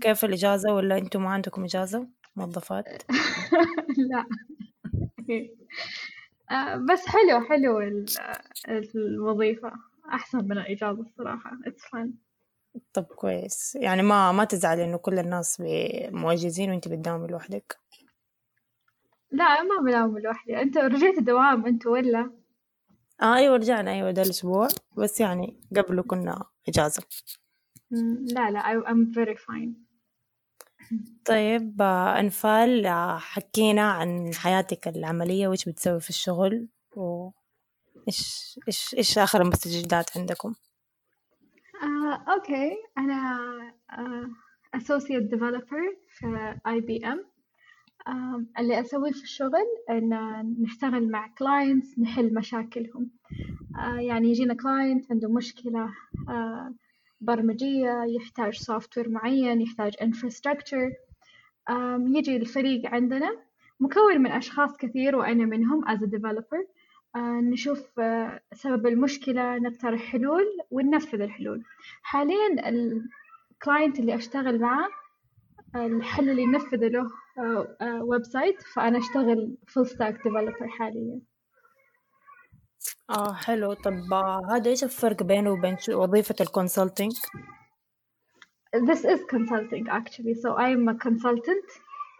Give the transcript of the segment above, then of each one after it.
كيف الإجازة ولا أنتم ما عندكم إجازة؟ موظفات؟ لا. آه، بس حلو حلو الوظيفة. أحسن من الإجازة الصراحة. It's fun طب كويس. يعني ما ما تزعلي إنه كل الناس موجزين وأنت بتداومي لوحدك؟ لا ما بداوم لوحدي. أنت رجعت الدوام أنت ولا؟ آه أيوة رجعنا. أيوة ده الأسبوع. بس يعني قبله كنا إجازة. لا لا I'm very fine. طيب أنفال حكينا عن حياتك العملية وإيش بتسوي في الشغل وإيش إيش إيش آخر المستجدات عندكم؟ آه، أوكي. أنا آه، developer في اي بي آم اللي أسويه في الشغل إن نشتغل مع clients نحل مشاكلهم. آه، يعني يجينا client عنده مشكلة آه، برمجية يحتاج software معين يحتاج infrastructure. يجي الفريق عندنا. مكون من أشخاص كثير وأنا منهم as a developer. آه، نشوف سبب المشكلة نقترح حلول وننفذ الحلول. حاليا ال client اللي أشتغل معاه الحل اللي ينفذ له website فأنا أشتغل full stack developer حاليا. آه حلو. طب هذا إيش الفرق بينه وبين وظيفة ال consulting؟ This is consulting actually. So I'm a consultant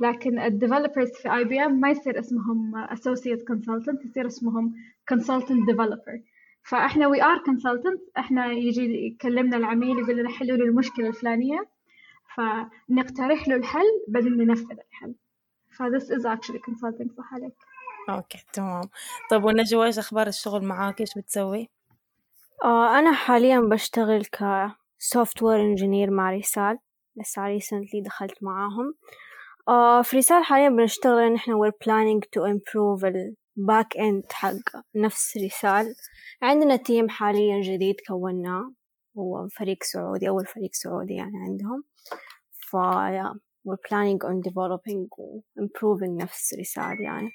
لكن ال developers في اي بي ام ما يصير اسمهم associate consultant يصير اسمهم consultant developer. فإحنا we are consultant إحنا يجي يكلمنا العميل يقول لنا حلوا لي المشكلة الفلانية فنقترح له الحل بعدين ننفذ الحل. ف this is actually consulting صح عليك؟ okay تمام. طيب ونجوى إيش أخبار الشغل معاك؟ إيش بتسوي؟ آه أنا حاليا بشتغل ك software engineer مع رسال. لسه recently دخلت معاهم. آه في رسال حاليا بنشتغل إن إحنا we're planning to improve ال back end حق نفس رسال. عندنا team حاليا جديد كوناه هو فريق سعودي أول فريق سعودي يعني عندهم. ف yeah, we're planning on developing و improving نفس رسال يعني.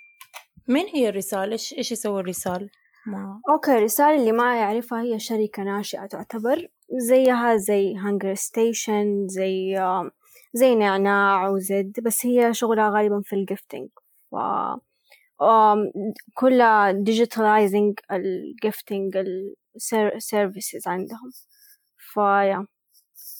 مين هي رسال؟ إيش إيش يسوي رسال؟ ما okay رسال اللي ما يعرفها هي شركة ناشئة تعتبر زيها زي هانجر ستيشن زي زي نعناع وزد بس هي شغلها غالبا في الجفتنج ف كلها digitalizing ال gifting ال services عندهم ف yeah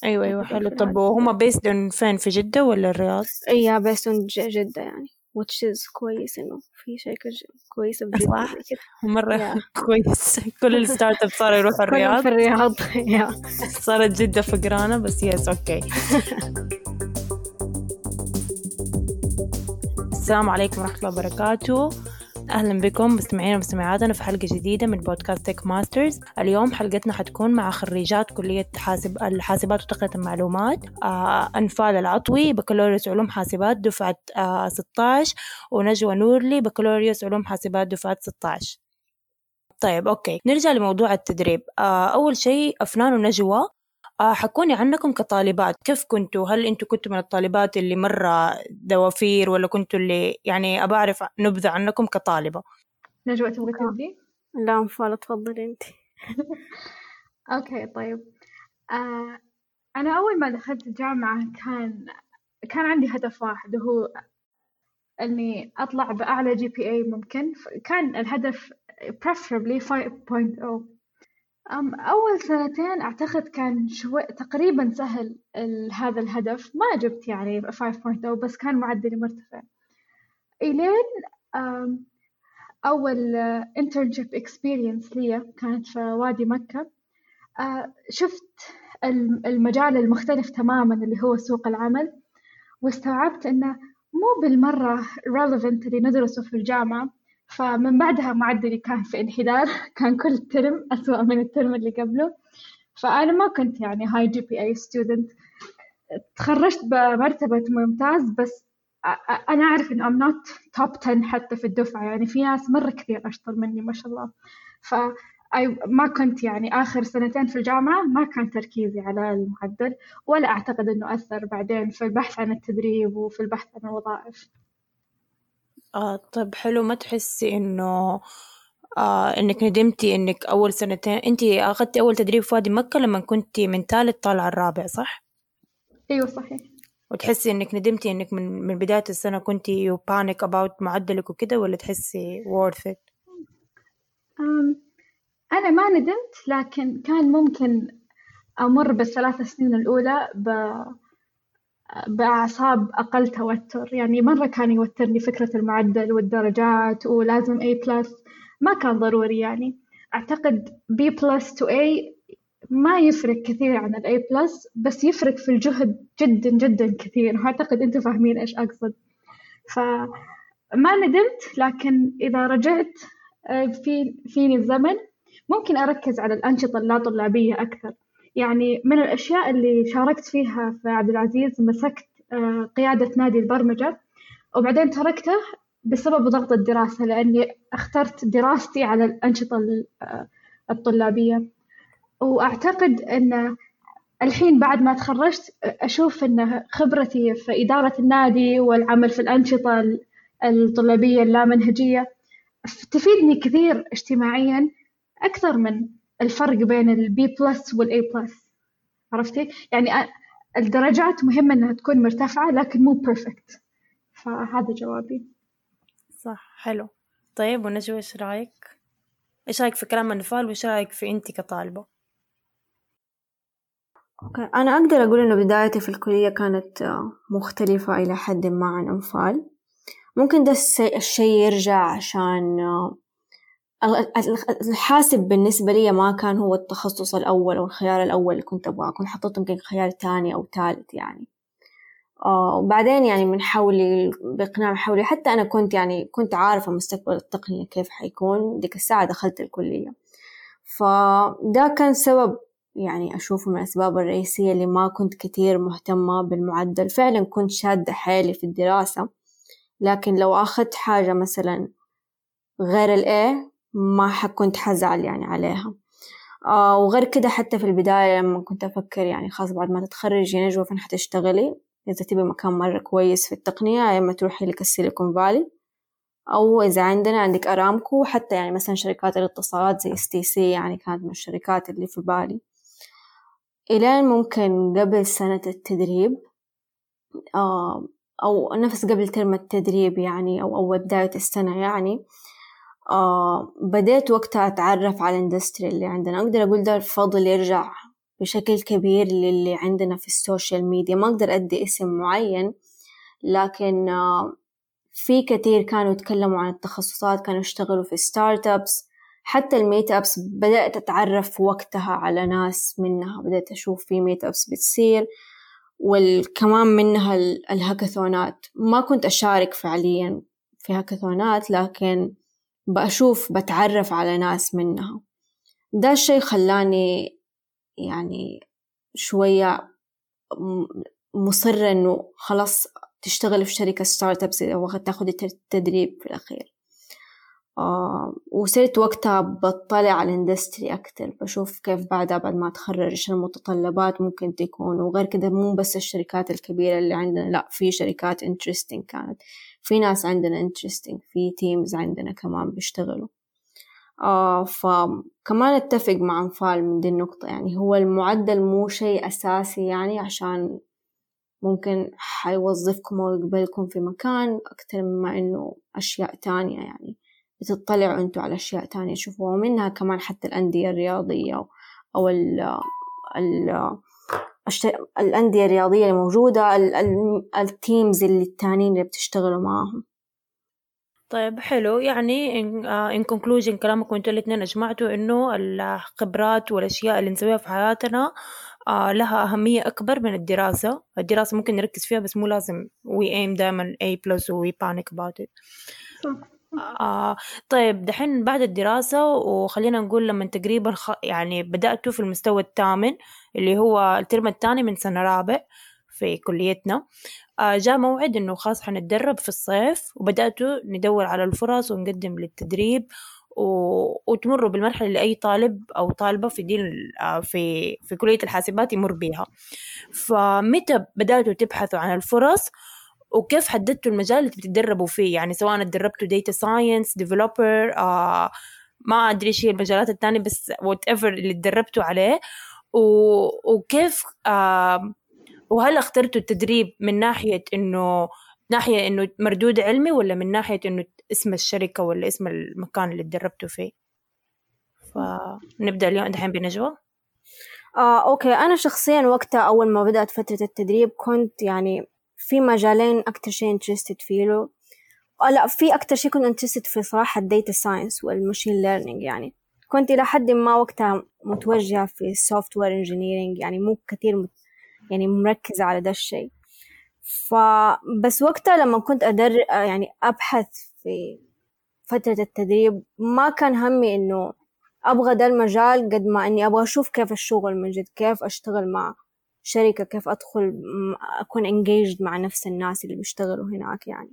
أيوه أيوه حلو طب وهم based فين في جدة ولا الرياض؟ أيوه based جدة يعني which is كويس انه في شركة كويسة صح مرة كويس كل ال startup صاروا يروحوا الرياض. في الرياض. صارت جدة فقرانة بس yes okay السلام عليكم ورحمة الله وبركاته. أهلا بكم مستمعينا ومستمعاتنا في حلقة جديدة من بودكاست تك ماسترز اليوم حلقتنا حتكون مع خريجات كلية حاسب الحاسبات وتقنية المعلومات آه أنفال العطوي بكالوريوس علوم حاسبات دفعة آه 16 ونجوى نورلي بكالوريوس علوم حاسبات دفعة 16 طيب okay. نرجع لموضوع التدريب. آه أول شيء أفنان ونجوى. حكوني عنكم كطالبات. كيف كنتوا؟ هل أنتوا كنتوا من الطالبات اللي مرة دوافير ولا كنتوا اللي يعني أبى أعرف نبذة عنكم كطالبة؟ نجوى تبغي تبدي؟ لا أنفال تفضلي أنت. okay طيب. آه أنا أول ما دخلت الجامعة كان كان عندي هدف واحد وهو إني أطلع بأعلى جي بي أي ممكن. كان الهدف preferably 5.0 أول سنتين أعتقد كان شوي تقريبا سهل هذا الهدف. ما جبت يعني 5.0 بس كان معدلي مرتفع. إلين أول internship experience لي كانت في وادي مكة. شفت المجال المختلف تماما اللي هو سوق العمل واستوعبت إنه مو بالمرة relevant اللي ندرسه في الجامعة. فمن بعدها معدلي كان في انحدار. كان كل ترم أسوأ من الترم اللي قبله. فأنا ما كنت يعني high GPA student تخرجت بمرتبة ممتاز بس أنا أعرف إن I'm not top 10 حتى في الدفعة. يعني في ناس مرة كثير أشطر مني ما شاء الله. ف ما كنت يعني آخر سنتين في الجامعة ما كان تركيزي على المعدل ولا أعتقد إنه أثر بعدين في البحث عن التدريب وفي البحث عن الوظائف. آه طيب حلو ما تحسي إنه آه إنك ندمتي إنك أول سنتين أنتي أخذتي أول تدريب في وادي مكة لما كنتي من ثالث طالعة الرابع صح؟ أيوة صحيح وتحسي إنك ندمتي إنك من من بداية السنة كنتي you panic about معدلك وكده ولا تحسي worth it؟ أنا ما ندمت لكن كان ممكن أمر بالثلاث سنين الأولى ب بأعصاب أقل توتر. يعني مرة كان يوترني فكرة المعدل والدرجات ولازم A plus ما كان ضروري يعني. أعتقد B plus to A ما يفرق كثير عن ال A plus بس يفرق في الجهد جدا جدا كثير. وأعتقد أنتم فاهمين إيش أقصد. فما ندمت لكن إذا رجعت آه، في فيني الزمن ممكن أركز على الأنشطة اللا طلابية أكثر. يعني من الأشياء اللي شاركت فيها في عبد العزيز مسكت آه، قيادة نادي البرمجة وبعدين تركته بسبب ضغط الدراسة لأني اخترت دراستي على الأنشطة آه، الطلابية. وأعتقد أن الحين بعد ما تخرجت أشوف أن خبرتي في إدارة النادي والعمل في الأنشطة الطلابية اللامنهجية تفيدني كثير اجتماعيا أكثر من الفرق بين ال B plus وال A plus عرفتي؟ يعني الدرجات مهمة إنها تكون مرتفعة لكن مو perfect فهذا جوابي صح حلو طيب ونجوى إيش رأيك؟ إيش رأيك في كلام أنفال وإيش رأيك في أنت كطالبة؟ okay أنا أقدر أقول إنه بدايتي في الكلية كانت آه، مختلفة إلى حد ما عن أنفال ممكن ده الشيء يرجع عشان آه، الحاسب بالنسبة لي ما كان هو التخصص الأول أو الخيار الأول اللي كنت أبغاه كنت حطيته يمكن خيار تاني أو ثالث يعني. آه وبعدين يعني من حولي بإقناع من حولي حتى أنا كنت يعني كنت عارفة مستقبل التقنية كيف حيكون ديك الساعة دخلت الكلية. فده كان سبب يعني أشوفه من الأسباب الرئيسية اللي ما كنت كتير مهتمة بالمعدل. فعلا كنت شادة حيلي في الدراسة لكن لو أخذت حاجة مثلا غير ال A ما كنت حزعل يعني عليها. آه وغير كده حتى في البداية لما كنت أفكر يعني خلاص بعد ما تتخرجي نجوى فين حتشتغلي. إذا تبي مكان مرة كويس في التقنية يا إما تروحي لك السيليكون فالي أو إذا عندنا عندك أرامكو حتى يعني مثلا شركات الاتصالات زي STC يعني كانت من الشركات اللي في بالي. إلين ممكن قبل سنة التدريب آه أو نفس قبل ترم التدريب يعني أو أول بداية السنة يعني آه بديت وقتها أتعرف على ال industry اللي عندنا. أقدر أقول ده الفضل يرجع بشكل كبير للي عندنا في السوشيال ميديا. ما أقدر أدي اسم معين لكن آه في كتير كانوا يتكلموا عن التخصصات كانوا يشتغلوا في startups حتى ال meetups بدأت أتعرف وقتها على ناس منها. بدأت أشوف في meetups بتصير وكمان منها ال hackathonات ما كنت أشارك فعليا في hackathonات لكن بأشوف بتعرف على ناس منها. ده الشي خلاني يعني شوية مصرة إنه خلاص تشتغل في شركة start إذا تاخد التدريب في الأخير. آه وصرت وقتها بطلع على ال industry أكتر بشوف كيف بعدها بعد ما أتخرج إيش المتطلبات ممكن تكون وغير كده مو بس الشركات الكبيرة اللي عندنا لأ في شركات interesting كانت. في ناس عندنا interesting في teams عندنا كمان بيشتغلوا. آه فكمان اتفق مع أنفال من دي النقطة يعني هو المعدل مو شيء أساسي يعني عشان ممكن حيوظفكم أو يقبلكم في مكان أكتر مما إنه أشياء تانية يعني. بتطلعوا أنتوا على أشياء تانية تشوفوها ومنها كمان حتى الأندية الرياضية أو ال ال الأندية الرياضية الموجودة ال teams اللي التانيين اللي بتشتغلوا معاهم. طيب حلو. يعني in conclusion كلامكم أنتوا الاثنين أجمعتوا إنه الخبرات والأشياء اللي نسويها في حياتنا آه لها أهمية أكبر من الدراسة. الدراسة ممكن نركز فيها بس مو لازم we aim دائما A plus و we panic about it. آه. طيب دحين بعد الدراسة وخلينا نقول لما تقريبا خ... يعني بدأتوا في المستوى الثامن اللي هو الترم الثاني من سنة رابع في كليتنا آه جاء موعد إنه خلاص حنتدرب في الصيف وبدأتوا ندور على الفرص ونقدم للتدريب و... وتمروا بالمرحلة اللي أي طالب أو طالبة في دين آه في في كلية الحاسبات يمر بيها. فمتى بدأتوا تبحثوا عن الفرص؟ وكيف حددتوا المجال اللي بتتدربوا فيه؟ يعني سواء تدربتوا data science developer ما أدري إيش هي المجالات الثانية بس whatever اللي تدربتوا عليه. و... وكيف آه وهل اخترتوا التدريب من ناحية إنه ناحية إنه مردود علمي ولا من ناحية إنه اسم الشركة ولا اسم المكان اللي تدربتوا فيه؟ فنبدأ اليوم. دحين بنجوى آه، okay. أنا شخصيا وقتها أول ما بدأت فترة التدريب كنت يعني في مجالين أكتر شيء interested فيه آه لا في أكتر شيء كنت interested في صراحة ال data science وال machine learning يعني. كنت إلى حد ما وقتها متوجهة في ال software engineering يعني مو كثير مت يعني مركزة على ده الشيء. فبس وقتها لما كنت أدر يعني أبحث في فترة التدريب ما كان همي إنه أبغى ده المجال قد ما إني أبغى أشوف كيف الشغل من جد كيف أشتغل مع شركة كيف أدخل أكون engaged مع نفس الناس اللي بيشتغلوا هناك يعني.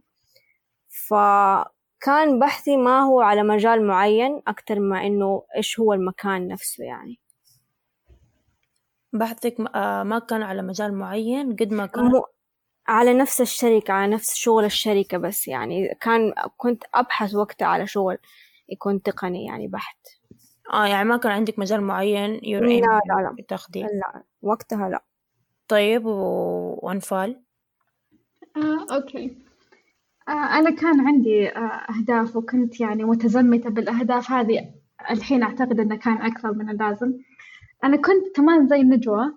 فكان بحثي ما هو على مجال معين أكتر ما إنه إيش هو المكان نفسه يعني. بحثك ما كان على مجال معين قد ما كان؟ مو على نفس الشركة على نفس شغل الشركة بس يعني. كان كنت أبحث وقتها على شغل يكون تقني يعني بحت. آه يعني ما كان عندك مجال معين لا لا لا. لا وقتها لا. طيب و... وأنفال؟ آه، أوكي. آه، أنا كان عندي آه، أهداف وكنت يعني متزمتة بالأهداف هذه. الحين أعتقد إنه كان أكثر من اللازم. أنا كنت كمان زي نجوى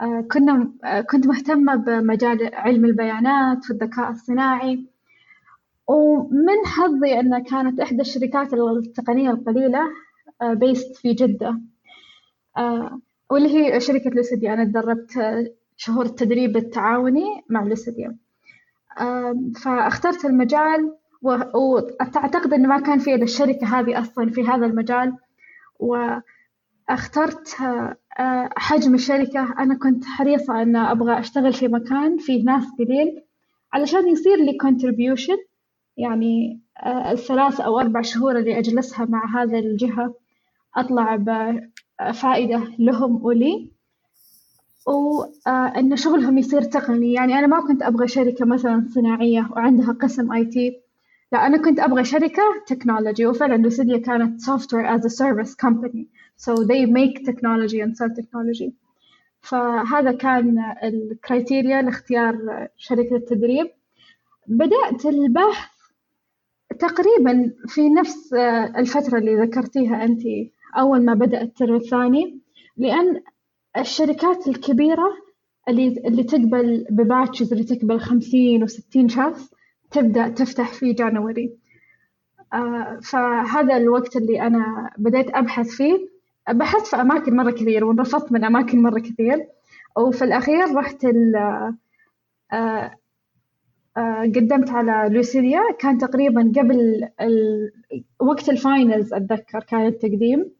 آه، كنا آه، كنت مهتمة بمجال علم البيانات والذكاء الصناعي. ومن حظي أن كانت إحدى الشركات التقنية القليلة بيست في جدة. واللي هي شركة لوسيديا أنا تدربت شهور التدريب التعاوني مع لوسيديا فاخترت المجال وأعتقد أن ما كان في الشركة هذه أصلا في هذا المجال. وأخترت حجم الشركة. أنا كنت حريصة أن أبغى أشتغل في مكان فيه ناس قليل علشان يصير لي contribution يعني الثلاث أو أربع شهور اللي أجلسها مع هذا الجهة أطلع بفائدة لهم ولي. وأن شغلهم يصير تقني. يعني أنا ما كنت أبغى شركة مثلا صناعية وعندها قسم IT. لا أنا كنت أبغى شركة technology وفعلا لوسيديا كانت software as a service company. So they make technology and sell technology. فهذا كان ال criteria لاختيار شركة التدريب. بدأت البحث تقريبا في نفس الفترة اللي ذكرتيها أنت أول ما بدأ الترم الثاني. لأن الشركات الكبيرة اللي اللي تقبل ب batches اللي تقبل خمسين وستين شخص تبدأ تفتح في January. آه فهذا الوقت اللي أنا بديت أبحث فيه بحثت في أماكن مرة كثير ورفضت من أماكن مرة كثير. وفي الأخير رحت ال آه آه قدمت على لوسيديا كان تقريبا قبل ال... وقت ال finals أتذكر كان التقديم.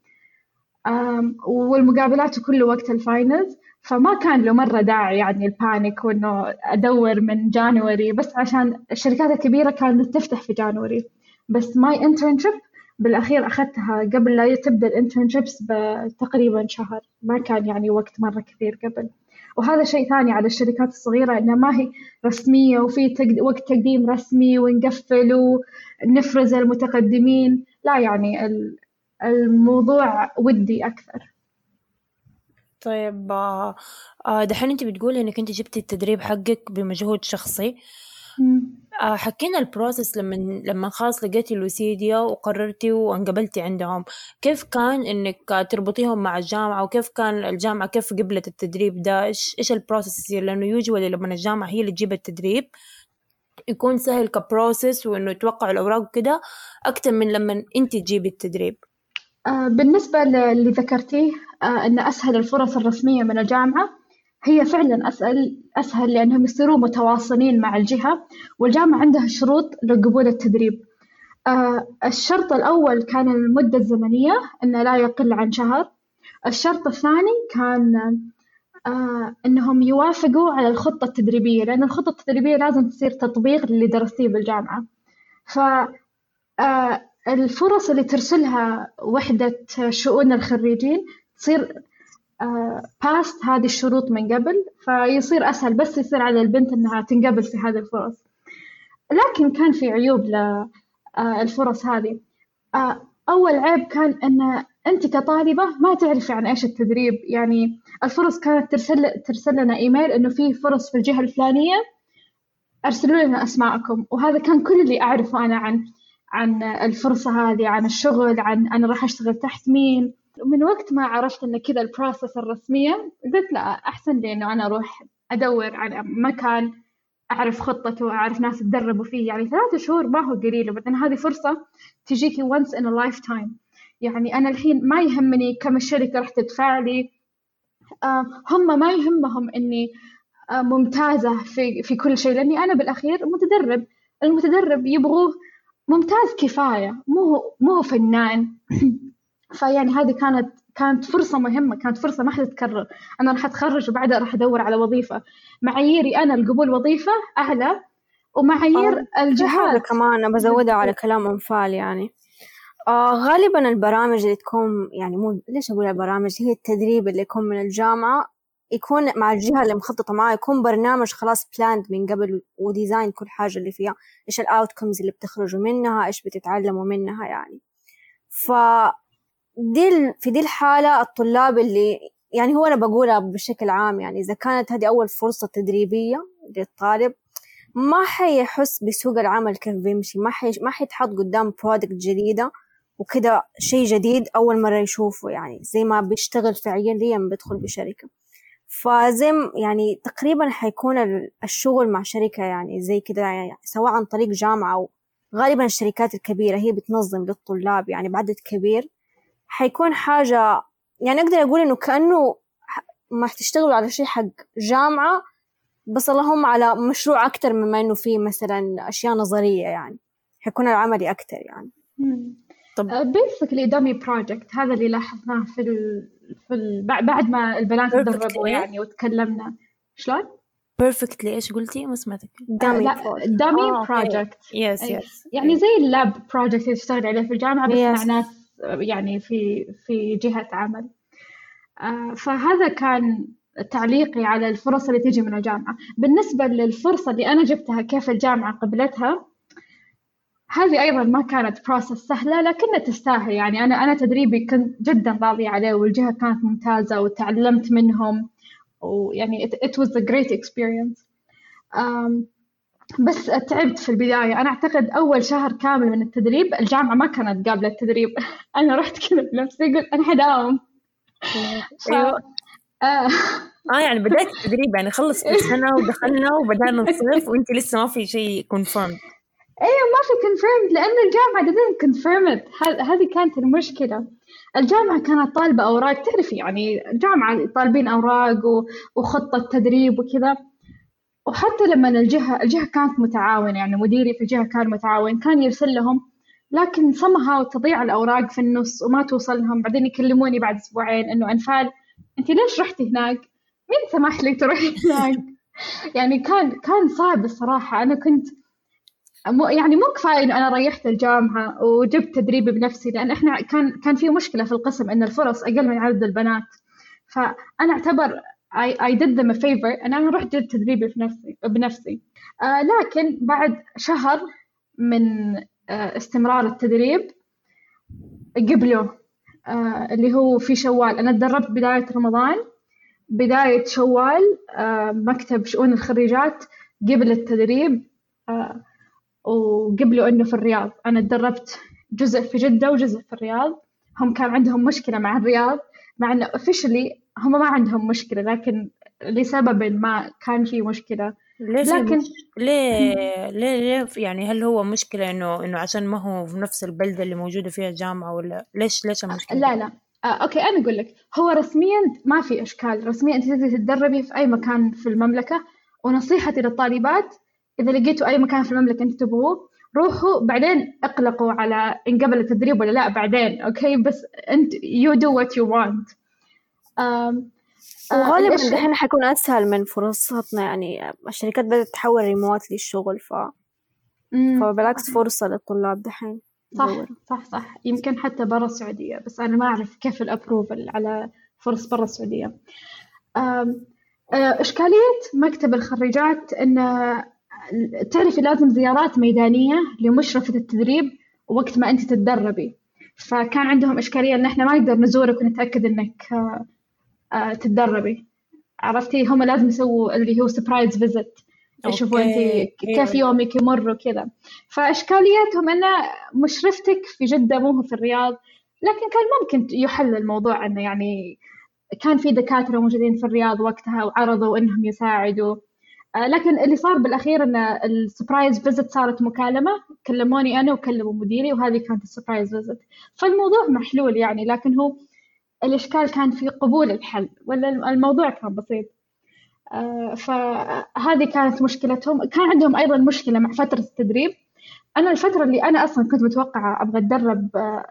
والمقابلات كله وقت ال finals فما كان له مرة داعي يعني ال panic وإنه أدور من January بس عشان الشركات الكبيرة كانت تفتح في January. بس my internship بالأخير أخذتها قبل لا تبدأ ال internships بتقريبا شهر. ما كان يعني وقت مرة كثير قبل. وهذا شيء ثاني على الشركات الصغيرة إنها ما هي رسمية وفي. وقت تقديم رسمي ونقفل ونفرز المتقدمين. لا يعني الموضوع ودي أكثر. طيب آه دحين أنت بتقولي إنك أنت جبتي التدريب حقك بمجهود شخصي. آه حكينا ال process لما لما خلاص لقيتي لوسيديا وقررتي وانقبلتي عندهم. كيف كان إنك تربطيهم مع الجامعة؟ وكيف كان الجامعة كيف قبلت التدريب ده؟ إيش إيش ال process يصير؟ لأنه usually لما الجامعة هي اللي تجيب التدريب يكون سهل كبروسيس وإنه توقعوا الأوراق وكده أكتر من لما أنت تجيبي التدريب. آه بالنسبة اللي ذكرتيه آه أن أسهل الفرص الرسمية من الجامعة هي فعلا أسهل أسهل لأنهم يصيرون متواصلين مع الجهة والجامعة عندها شروط لقبول التدريب. آه الشرط الأول كان المدة الزمنية أنه لا يقل عن شهر. الشرط الثاني كان آه أنهم يوافقوا على الخطة التدريبية لأن الخطة التدريبية لازم تصير تطبيق للي درستيه بالجامعة. ف آه الفرص اللي ترسلها وحدة شؤون الخريجين تصير باست هذه الشروط من قبل فيصير أسهل بس يصير على البنت إنها تنقبل في هذه الفرص. لكن كان في عيوب للفرص هذه. أول عيب كان أن أنت كطالبة ما تعرفي عن إيش التدريب. يعني الفرص كانت ترسل ترسل لنا إيميل إنه في فرص في الجهة الفلانية أرسلوا لنا أسماءكم. وهذا كان كل اللي أعرفه أنا عن عن الفرصة هذه عن الشغل عن أنا راح أشتغل تحت مين. ومن وقت ما عرفت إن كذا البروسس الرسمية قلت لا أحسن لي إنه أنا أروح أدور على مكان أعرف خطته وأعرف ناس تدربوا فيه. يعني ثلاثة شهور ما هو قليل وبعدين هذه فرصة تجيكي once in a lifetime. يعني أنا الحين ما يهمني كم الشركة راح تدفع لي. آه هم ما يهمهم إني آه ممتازة في في كل شيء لأني أنا بالأخير متدرب. المتدرب يبغوه ممتاز كفاية. مو مو فنان. فيعني هذه كانت كانت فرصة مهمة كانت فرصة ما حتتكرر أنا راح أتخرج وبعدها راح أدور على وظيفة. معاييري أنا القبول وظيفة أعلى ومعايير الجهات. كمان بزودها على كلام أنفال يعني. آه غالبا البرامج اللي تكون يعني مو ليش أقول البرامج هي التدريب اللي يكون من الجامعة يكون مع الجهة اللي مخططة معاه يكون برنامج خلاص planned من قبل و design كل حاجة اللي فيها إيش ال outcomes اللي بتخرجوا منها إيش بتتعلموا منها يعني. ف في دي الحالة الطلاب اللي يعني هو أنا بقولها بشكل عام يعني إذا كانت هذه أول فرصة تدريبية للطالب ما حيحس بسوق العمل كيف بيمشي ما حي ما حيتحط قدام product جديدة وكده شيء جديد أول مرة يشوفه يعني زي ما بيشتغل فعليا بيدخل بشركة. فزي يعني تقريبا حيكون الشغل مع شركة يعني زي كده يعني سواء عن طريق جامعة أو غالبا الشركات الكبيرة هي بتنظم للطلاب يعني بعدد كبير. حيكون حاجة يعني أقدر أقول إنه كأنه ما تشتغلوا على شيء حق جامعة بس اللهم على مشروع أكتر مما إنه فيه مثلا أشياء نظرية يعني حيكون العملي أكتر يعني. طب بيسكلي دامي بروجكت هذا اللي لاحظناه في ال... في ال... بعد ما البنات تدربوا يعني وتكلمنا. شلون؟ perfectly إيش قلتي؟ ما سمعتك. dummy dummy project yes yes يعني زي ال lab project اللي تشتغل عليه في الجامعة بس yes. مع ناس يعني في في جهة عمل. آه، فهذا كان تعليقي على الفرص اللي تجي من الجامعة. بالنسبة للفرصة اللي أنا جبتها كيف الجامعة قبلتها هذه أيضا ما كانت process سهلة لكنها تستاهل. يعني أنا أنا تدريبي كنت جدا راضية عليه والجهة كانت ممتازة وتعلمت منهم. ويعني it, it was a great experience. um, بس تعبت في البداية. أنا أعتقد أول شهر كامل من التدريب الجامعة ما كانت قابلة التدريب. أنا رحت كذا بنفسي قلت أنا حداوم. ف... آه. آه يعني بدأت التدريب يعني خلص كل سنة ودخلنا وبدأنا الصيف وأنت لسه ما في شيء confirm أيوه ما في confirm لأن الجامعة didn't confirm it. هذه كانت المشكلة. الجامعة كانت طالبة أوراق. تعرفي يعني الجامعة طالبين أوراق وخطة تدريب وكذا. وحتى لما الجهة الجهة كانت متعاونة يعني مديري في الجهة كان متعاون كان يرسل لهم. لكن somehow تضيع الأوراق في النص وما توصل لهم. بعدين يكلموني بعد أسبوعين إنه أنفال أنت ليش رحتي هناك؟ مين سمح لي تروحي هناك؟ يعني كان كان صعب الصراحة. أنا كنت يعني مو كفاية إنه أنا ريحت الجامعة وجبت تدريبي بنفسي لأن إحنا كان كان في مشكلة في القسم إن الفرص أقل من عدد البنات. فأنا أعتبر I, I did them a favor أنا رحت جبت تدريبي في نفسي بنفسي. آه لكن بعد شهر من آه استمرار التدريب قبلوا آه اللي هو في شوال. أنا تدربت بداية رمضان بداية شوال آه مكتب شؤون الخريجات قبل التدريب. آه وقبلوا إنه في الرياض. أنا تدربت جزء في جدة وجزء في الرياض. هم كان عندهم مشكلة مع الرياض مع إنه officially هم ما عندهم مشكلة لكن لسبب ما كان في مشكلة. ليش لكن ليه ليه ليه يعني هل هو مشكلة إنه إنه عشان ما هو في نفس البلدة اللي موجودة فيها الجامعة ولا ليش ليش المشكلة؟ لا لا. آه أوكي أنا أقول لك. هو رسميا ما في إشكال. رسميا أنت تقدري تتدربي في أي مكان في المملكة ونصيحتي للطالبات إذا لقيتوا أي مكان في المملكة أنت تبغوه روحوا بعدين اقلقوا على إن قبل التدريب ولا لا بعدين أوكي؟ بس أنت you do what you want. وغالبا آه الحين حيكون أسهل من فرصتنا يعني الشركات بدأت تحول ريموت للشغل ف فبالعكس فرصة للطلاب دحين. صح صح صح. يمكن حتى برا السعودية بس أنا ما أعرف كيف ال approval على فرص برا السعودية. آه، إشكالية مكتب الخريجات إن تعرفي لازم زيارات ميدانية لمشرفة التدريب وقت ما أنت تتدربي. فكان عندهم إشكالية إن إحنا ما نقدر نزورك ونتأكد إنك آه، تتدربي. عرفتي؟ هم لازم يسووا اللي هو surprise visit يشوفوا انت كيف يومك يمر وكذا. فاشكالياتهم إن مشرفتك في جدة مو في الرياض لكن كان ممكن يحل الموضوع إنه يعني كان في دكاترة موجودين في الرياض وقتها وعرضوا إنهم يساعدوا. آه، لكن اللي صار بالأخير إن ال surprise visit صارت مكالمة كلموني أنا وكلموا مديري وهذه كانت ال surprise visit فالموضوع محلول يعني لكن هو الإشكال كان في قبول الحل ولا الموضوع كان بسيط. آه، فهذه كانت مشكلتهم. كان عندهم أيضا مشكلة مع فترة التدريب. أنا الفترة اللي أنا أصلا كنت متوقعة أبغى أتدرب آه،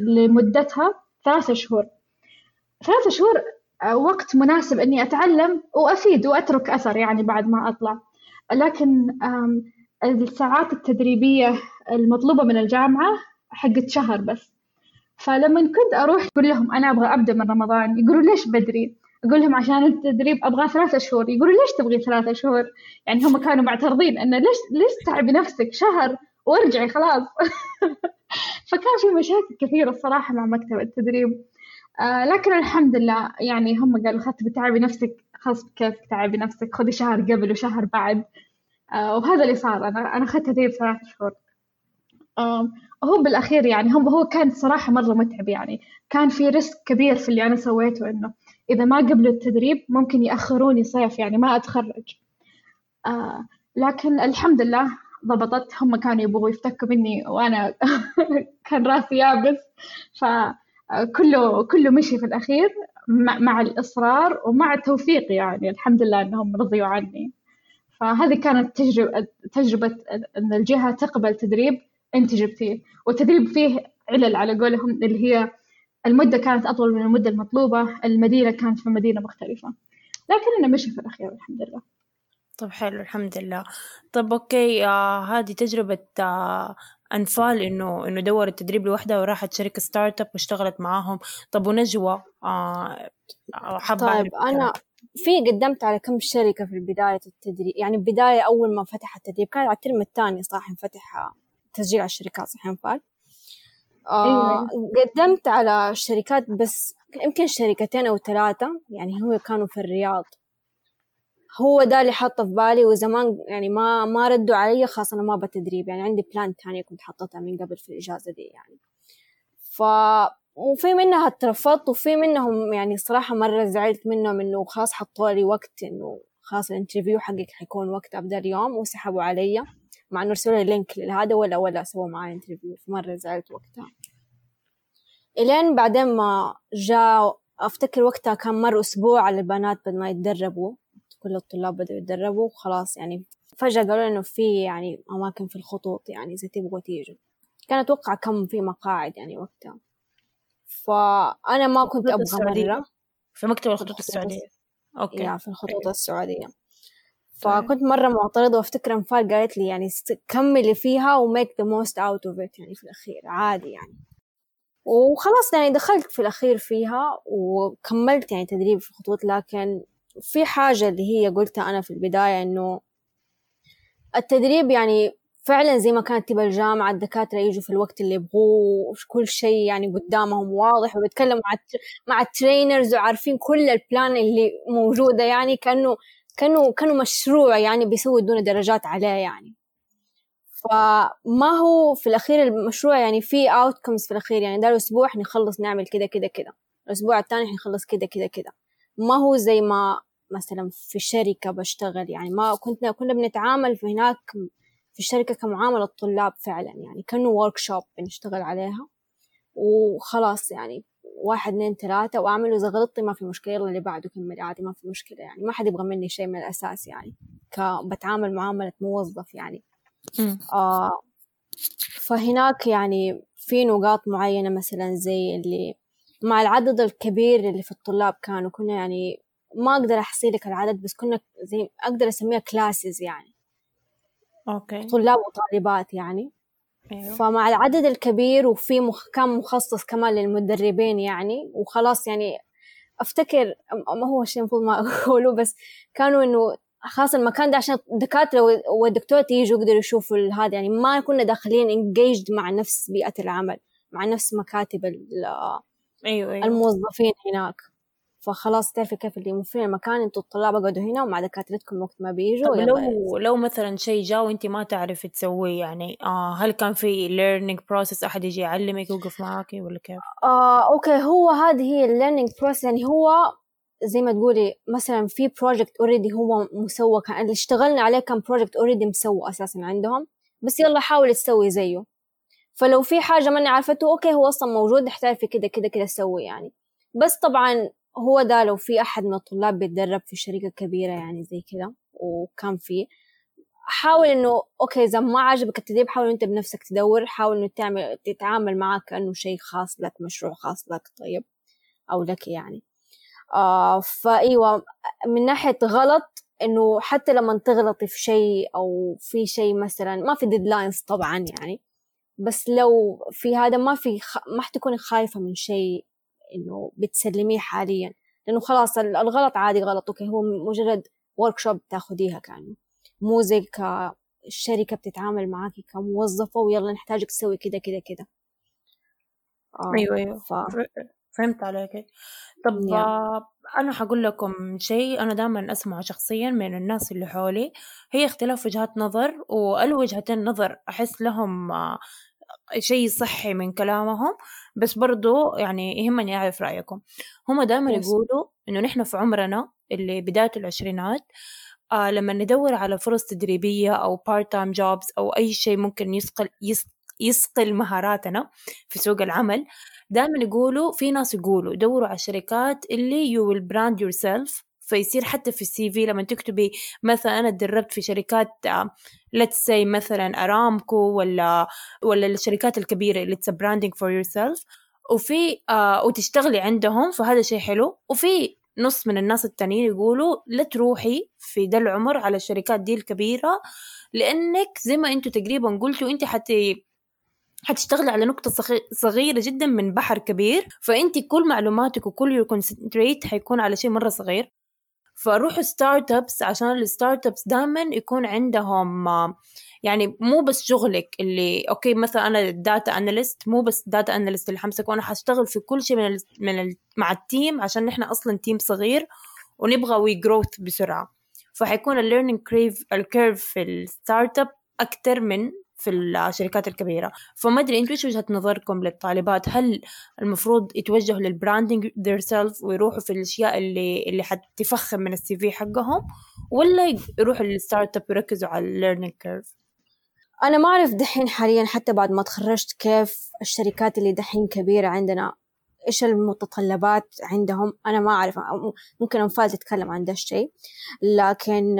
لمدتها ثلاثة شهور. ثلاثة شهور آه، وقت مناسب إني أتعلم وأفيد وأترك أثر يعني بعد ما أطلع. لكن الساعات التدريبية المطلوبة من الجامعة حقت شهر بس. فلما كنت أروح أقول لهم أنا أبغى أبدأ من رمضان. يقولوا ليش بدري؟ أقول لهم عشان التدريب أبغى ثلاثة شهور. يقولوا ليش تبغي ثلاثة شهور؟ يعني هم كانوا معترضين إنه ليش ليش تعبي نفسك شهر وارجعي خلاص؟ فكان في مشاكل كثيرة الصراحة مع مكتب التدريب. آه لكن الحمد لله يعني هم قالوا خذي بتعبي نفسك خلاص كيف تعبي نفسك خذي شهر قبل وشهر بعد. آه وهذا اللي صار أنا أنا أخذت تدريب ثلاث شهور. هو بالأخير يعني هم هو كان صراحة مرة متعب يعني. كان في ريسك كبير في اللي أنا سويته إنه إذا ما قبلوا التدريب ممكن يأخروني صيف يعني ما أتخرج. آه لكن الحمد لله ضبطت هم كانوا يبغوا يفتكوا مني وأنا كان راسي يابس. فكله كله مشي في الأخير مع الإصرار ومع التوفيق يعني الحمد لله إنهم رضيوا عني. فهذه كانت تجربة تجربة أن الجهة تقبل تدريب أنت جبتيه. والتدريب فيه علل على قولهم اللي هي المدة كانت أطول من المدة المطلوبة المدينة كانت في مدينة مختلفة. لكن أنا مشي في الأخير الحمد لله. طب حلو الحمد لله. طب أوكي آه هذه تجربة آه أنفال إنه إنه دورت تدريب لوحدها وراحت شركة startup واشتغلت معاهم. طب ونجوى؟ آه طيب أنا في قدمت على كم شركة في بداية التدريب يعني بداية أول ما فتح التدريب كان على ال term الثاني صح انفتح تسجيل على الشركات صح إنفال؟ آه إيه. قدمت على شركات بس يمكن شركتين أو ثلاثة يعني هو كانوا في الرياض. هو ده اللي حاطه في بالي وزمان يعني ما ما ردوا علي خاصة أنا ما بتدريب يعني عندي plan تانية كنت حطيتها من قبل في الإجازة دي يعني. ف وفي منها اترفضت وفي منهم يعني صراحة مرة زعلت منهم إنه خلاص حطوا لي وقت إنه خلاص ال interview حقك حيكون وقت أبدأ اليوم وسحبوا علي مع إنه أرسلوا لي link لهذا ولا ولا سووا معي interview فمرة زعلت وقتها. إلين بعدين ما جاء أفتكر وقتها كان مر أسبوع على البنات بدل ما يتدربوا. كل الطلاب بدأوا يتدربوا خلاص يعني فجأة قالوا إنه في يعني أماكن في الخطوط يعني إذا تبغوا تيجوا. كان أتوقع كم في مقاعد يعني وقتها. فأنا ما كنت أبغى مرة. في مكتب الخطوط السعودية. أوكي. يعني في الخطوط السعودية. فكنت مرة معترضة وأفتكر أنفال قالت لي يعني كملي فيها و make the most out of it يعني في الأخير عادي يعني. وخلاص يعني دخلت في الأخير فيها وكملت يعني تدريب في الخطوط لكن في حاجة اللي هي قلتها أنا في البداية إنه التدريب يعني فعلا زي ما كانت تبى الجامعة الدكاترة يجوا في الوقت اللي يبغوه كل شيء يعني قدامهم واضح وبيتكلموا مع مع ال trainers وعارفين كل ال plan اللي موجودة يعني كأنه كانوا كانوا مشروع يعني بيسووا يدونا درجات عليه يعني. فما هو في الأخير المشروع يعني في outcomes في الأخير يعني ده الأسبوع حنخلص نعمل كده كده كده. الأسبوع الثاني حنخلص كده كده كده. ما هو زي ما مثلا في شركة بشتغل يعني ما كنا كنا بنتعامل في هناك في الشركة كمعاملة طلاب فعلا يعني كأنه ورك شوب بنشتغل عليها. وخلاص يعني واحد اثنين ثلاثة وأعمل وإذا غلطتي ما في مشكلة يلا اللي بعده كمل عادي ما في مشكلة يعني ما حد يبغى مني شيء من الأساس يعني كبتعامل معاملة موظف يعني. آه فهناك يعني في نقاط معينة مثلا زي اللي مع العدد الكبير اللي في الطلاب كانوا كنا يعني ما أقدر أحصي لك العدد بس كنا زي أقدر أسميها classes يعني. أوكي. طلاب وطالبات يعني. أيوه. فمع العدد الكبير وفي مخ... كان مخصص كمان للمدربين يعني وخلاص يعني أفتكر ما هو شيء المفروض ما أقوله بس كانوا إنه خاصة المكان ده عشان الدكاترة والدكتورة يجوا يقدروا يشوفوا هذا يعني ما كنا داخلين انجيجد مع نفس بيئة العمل مع نفس مكاتب أيوة أيوة. الموظفين هناك فخلاص تعرفي كيف اللي موفرين المكان أنتوا الطلاب اقعدوا هنا ومع دكاترتكم وقت ما بيجوا طب لو لو مثلا شيء جاء وانت ما تعرفي تسويه يعني آه هل كان في learning process أحد يجي يعلمك يوقف معاك ولا كيف؟ آه okay هو هذه هي learning process يعني هو زي ما تقولي مثلا في project already هو مسوى كان اللي اشتغلنا عليه كان project already مسوى أساسا عندهم بس يلا حاول تسوي زيه فلو في حاجة ماني عارفته okay هو أصلا موجود في كده كده كده سوي يعني. بس طبعا هو ده لو في أحد من الطلاب بيتدرب في شركة كبيرة يعني زي كذا وكان فيه حاول إنه okay إذا ما عجبك التدريب حاول أنت بنفسك تدور حاول إنه تعمل تتعامل معاه كأنه شيء خاص لك مشروع خاص لك طيب أو لك يعني. آه فأيوة من ناحية غلط إنه حتى لما تغلطي في شيء أو في شيء مثلا ما في deadlines طبعا يعني. بس لو في هذا ما في خ... ما حتكوني خايفة من شيء إنه بتسلميه حاليا. لأنه خلاص الغلط عادي غلط okay هو مجرد workshop تاخذيها كان. مو زي الشركة بتتعامل معاكي كموظفة ويلا نحتاجك تسوي كده كده كده. آه أيوه أيوه. ف... فهمت عليك. طب آه أنا حقول لكم شيء أنا دائما أسمعه شخصيا من الناس اللي حولي. هي اختلاف وجهات نظر والوجهتين نظر أحس لهم آه شيء صحي من كلامهم. بس برضو يعني يهمني أعرف رأيكم. هم دائما يقولوا إنه نحن في عمرنا اللي بداية العشرينات آه لما ندور على فرص تدريبية أو part-time jobs أو أي شيء ممكن يسقل يسقل مهاراتنا في سوق العمل. دائما يقولوا في ناس يقولوا دوروا على الشركات اللي you will brand yourself فيصير حتى في ال CV لما تكتبي مثلا أنا تدربت في شركات let's آه، say مثلا أرامكو ولا ولا الشركات الكبيرة اللي it's branding for yourself وفي آه وتشتغلي عندهم فهذا شيء حلو. وفي نص من الناس التانيين يقولوا لا تروحي في ده العمر على الشركات دي الكبيرة لأنك زي ما أنتوا تقريبا قلتوا أنت حتي حتشتغلي على نقطة صغيرة جدا من بحر كبير. فأنت كل معلوماتك وكل your concentrate حيكون على شيء مرة صغير. فروحوا startups عشان ال startups دائما يكون عندهم يعني مو بس شغلك اللي okay مثلا أنا data analyst مو بس data analyst اللي حمسك وأنا حاشتغل في كل شيء من ال من ال مع ال team عشان نحن أصلا team صغير ونبغى we growth بسرعة. فحيكون ال learning curve ال curve في ال startup أكثر من في الشركات الكبيرة. فما أدري أنتوا إيش وجهة نظركم للطالبات؟ هل المفروض يتوجهوا لل branding their self ويروحوا في الأشياء اللي اللي حتفخم من ال CV حقهم ولا يروحوا لل startup ويركزوا على ال learning curve أنا ما أعرف دحين حاليا حتى بعد ما تخرجت كيف الشركات اللي دحين كبيرة عندنا إيش المتطلبات عندهم؟ أنا ما أعرف ممكن أنفال تتكلم عن ده الشيء لكن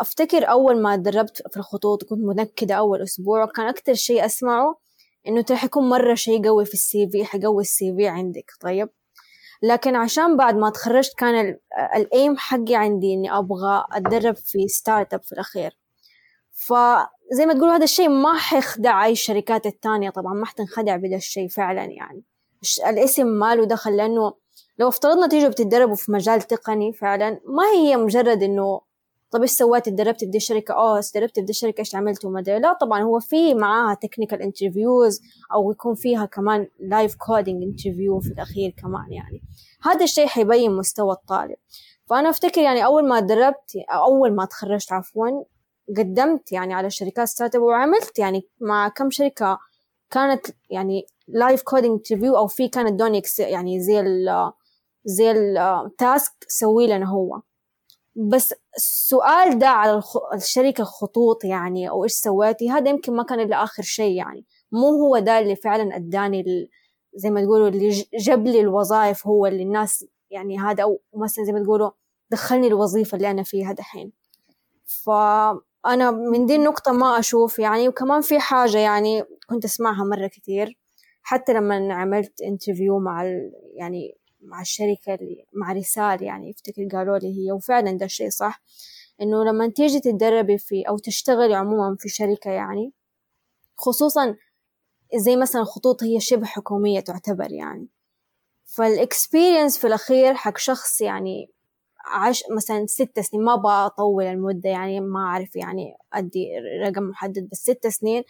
أفتكر أول ما دربت في الخطوط كنت متأكدة أول أسبوع كان أكتر شيء أسمعه إنه ترى حيكون مرة شيء قوي في ال CV حيقوي ال CV عندك طيب؟ لكن عشان بعد ما تخرجت كان ال aim حقي عندي إني أبغى أتدرب في startup في الأخير. فزي ما تقول هذا الشيء ما حيخدع أي الشركات التانية طبعا ما حتنخدع بدا الشيء فعلا يعني. الاسم ماله دخل لأنه لو افترضنا تيجوا بتتدربوا في مجال تقني فعلا ما هي مجرد إنه طب إيش سويتي تدربتي في دي الشركة. آه تدربتي في دي الشركة. إيش عملتوا وما لا طبعا هو في معاها technical interviews أو يكون فيها كمان live coding interview في الأخير كمان يعني. هذا الشيء حيبين مستوى الطالب. فأنا أفتكر يعني أول ما دربت أول ما تخرجت عفوا قدمت يعني على شركات startup وعملت يعني مع كم شركة كانت يعني live coding interview أو في كانت دونيكس يعني زي ال زي ال task سوي لنا هو. بس السؤال ده على الشركة خطوط يعني أو إيش سويتي؟ هذا يمكن ما كان إلا آخر شيء يعني. مو هو ده اللي فعلا أداني زي ما تقولوا اللي جاب لي الوظائف هو اللي الناس يعني هذا أو مثلا زي ما تقولوا دخلني الوظيفة اللي أنا فيها دحين. فأنا من دي النقطة ما أشوف يعني. وكمان في حاجة يعني كنت أسمعها مرة كتير. حتى لما عملت interview مع يعني مع الشركة مع رسالة يعني افتكر قالوا لي هي وفعلا ده الشيء صح إنه لما تيجي تتدربي في أو تشتغلي عموما في شركة يعني خصوصا زي مثلا خطوط هي شبه حكومية تعتبر يعني. فال experience في الأخير حق شخص يعني عش مثلا ست سنين ما أبغى أطول المدة يعني ما أعرف يعني أدي رقم محدد بس ست سنين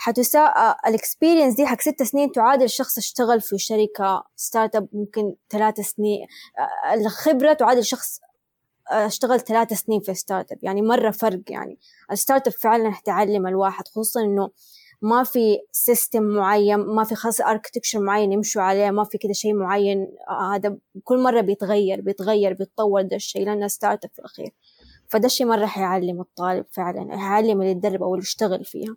حتسا ال experience دي حق ست سنين تعادل شخص اشتغل في شركة startup ممكن ثلاث سنين الخبرة تعادل شخص اشتغل ثلاث سنين في startup يعني مرة فرق يعني. ال startup فعلا تعلم الواحد خصوصا إنه ما في system معين ما في خاص architecture معين يمشوا عليه ما في كده شيء معين هذا كل مرة بيتغير بيتغير بيتطور ده الشيء لأنه startup في الأخير. فده الشيء مرة حيعلم الطالب فعلا حيعلم اللي يتدرب أو اللي يشتغل فيها.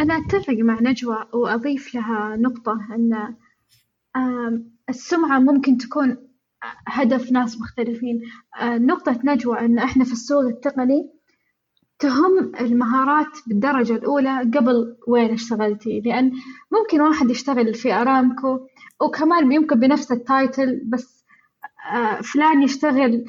أنا أتفق مع نجوى وأضيف لها نقطة أن السمعة ممكن تكون هدف ناس مختلفين. نقطة نجوى أن إحنا في السوق التقني تهم المهارات بالدرجة الأولى قبل وين اشتغلتي. لأن ممكن واحد يشتغل في أرامكو وكمان يمكن بنفس ال title بس فلان يشتغل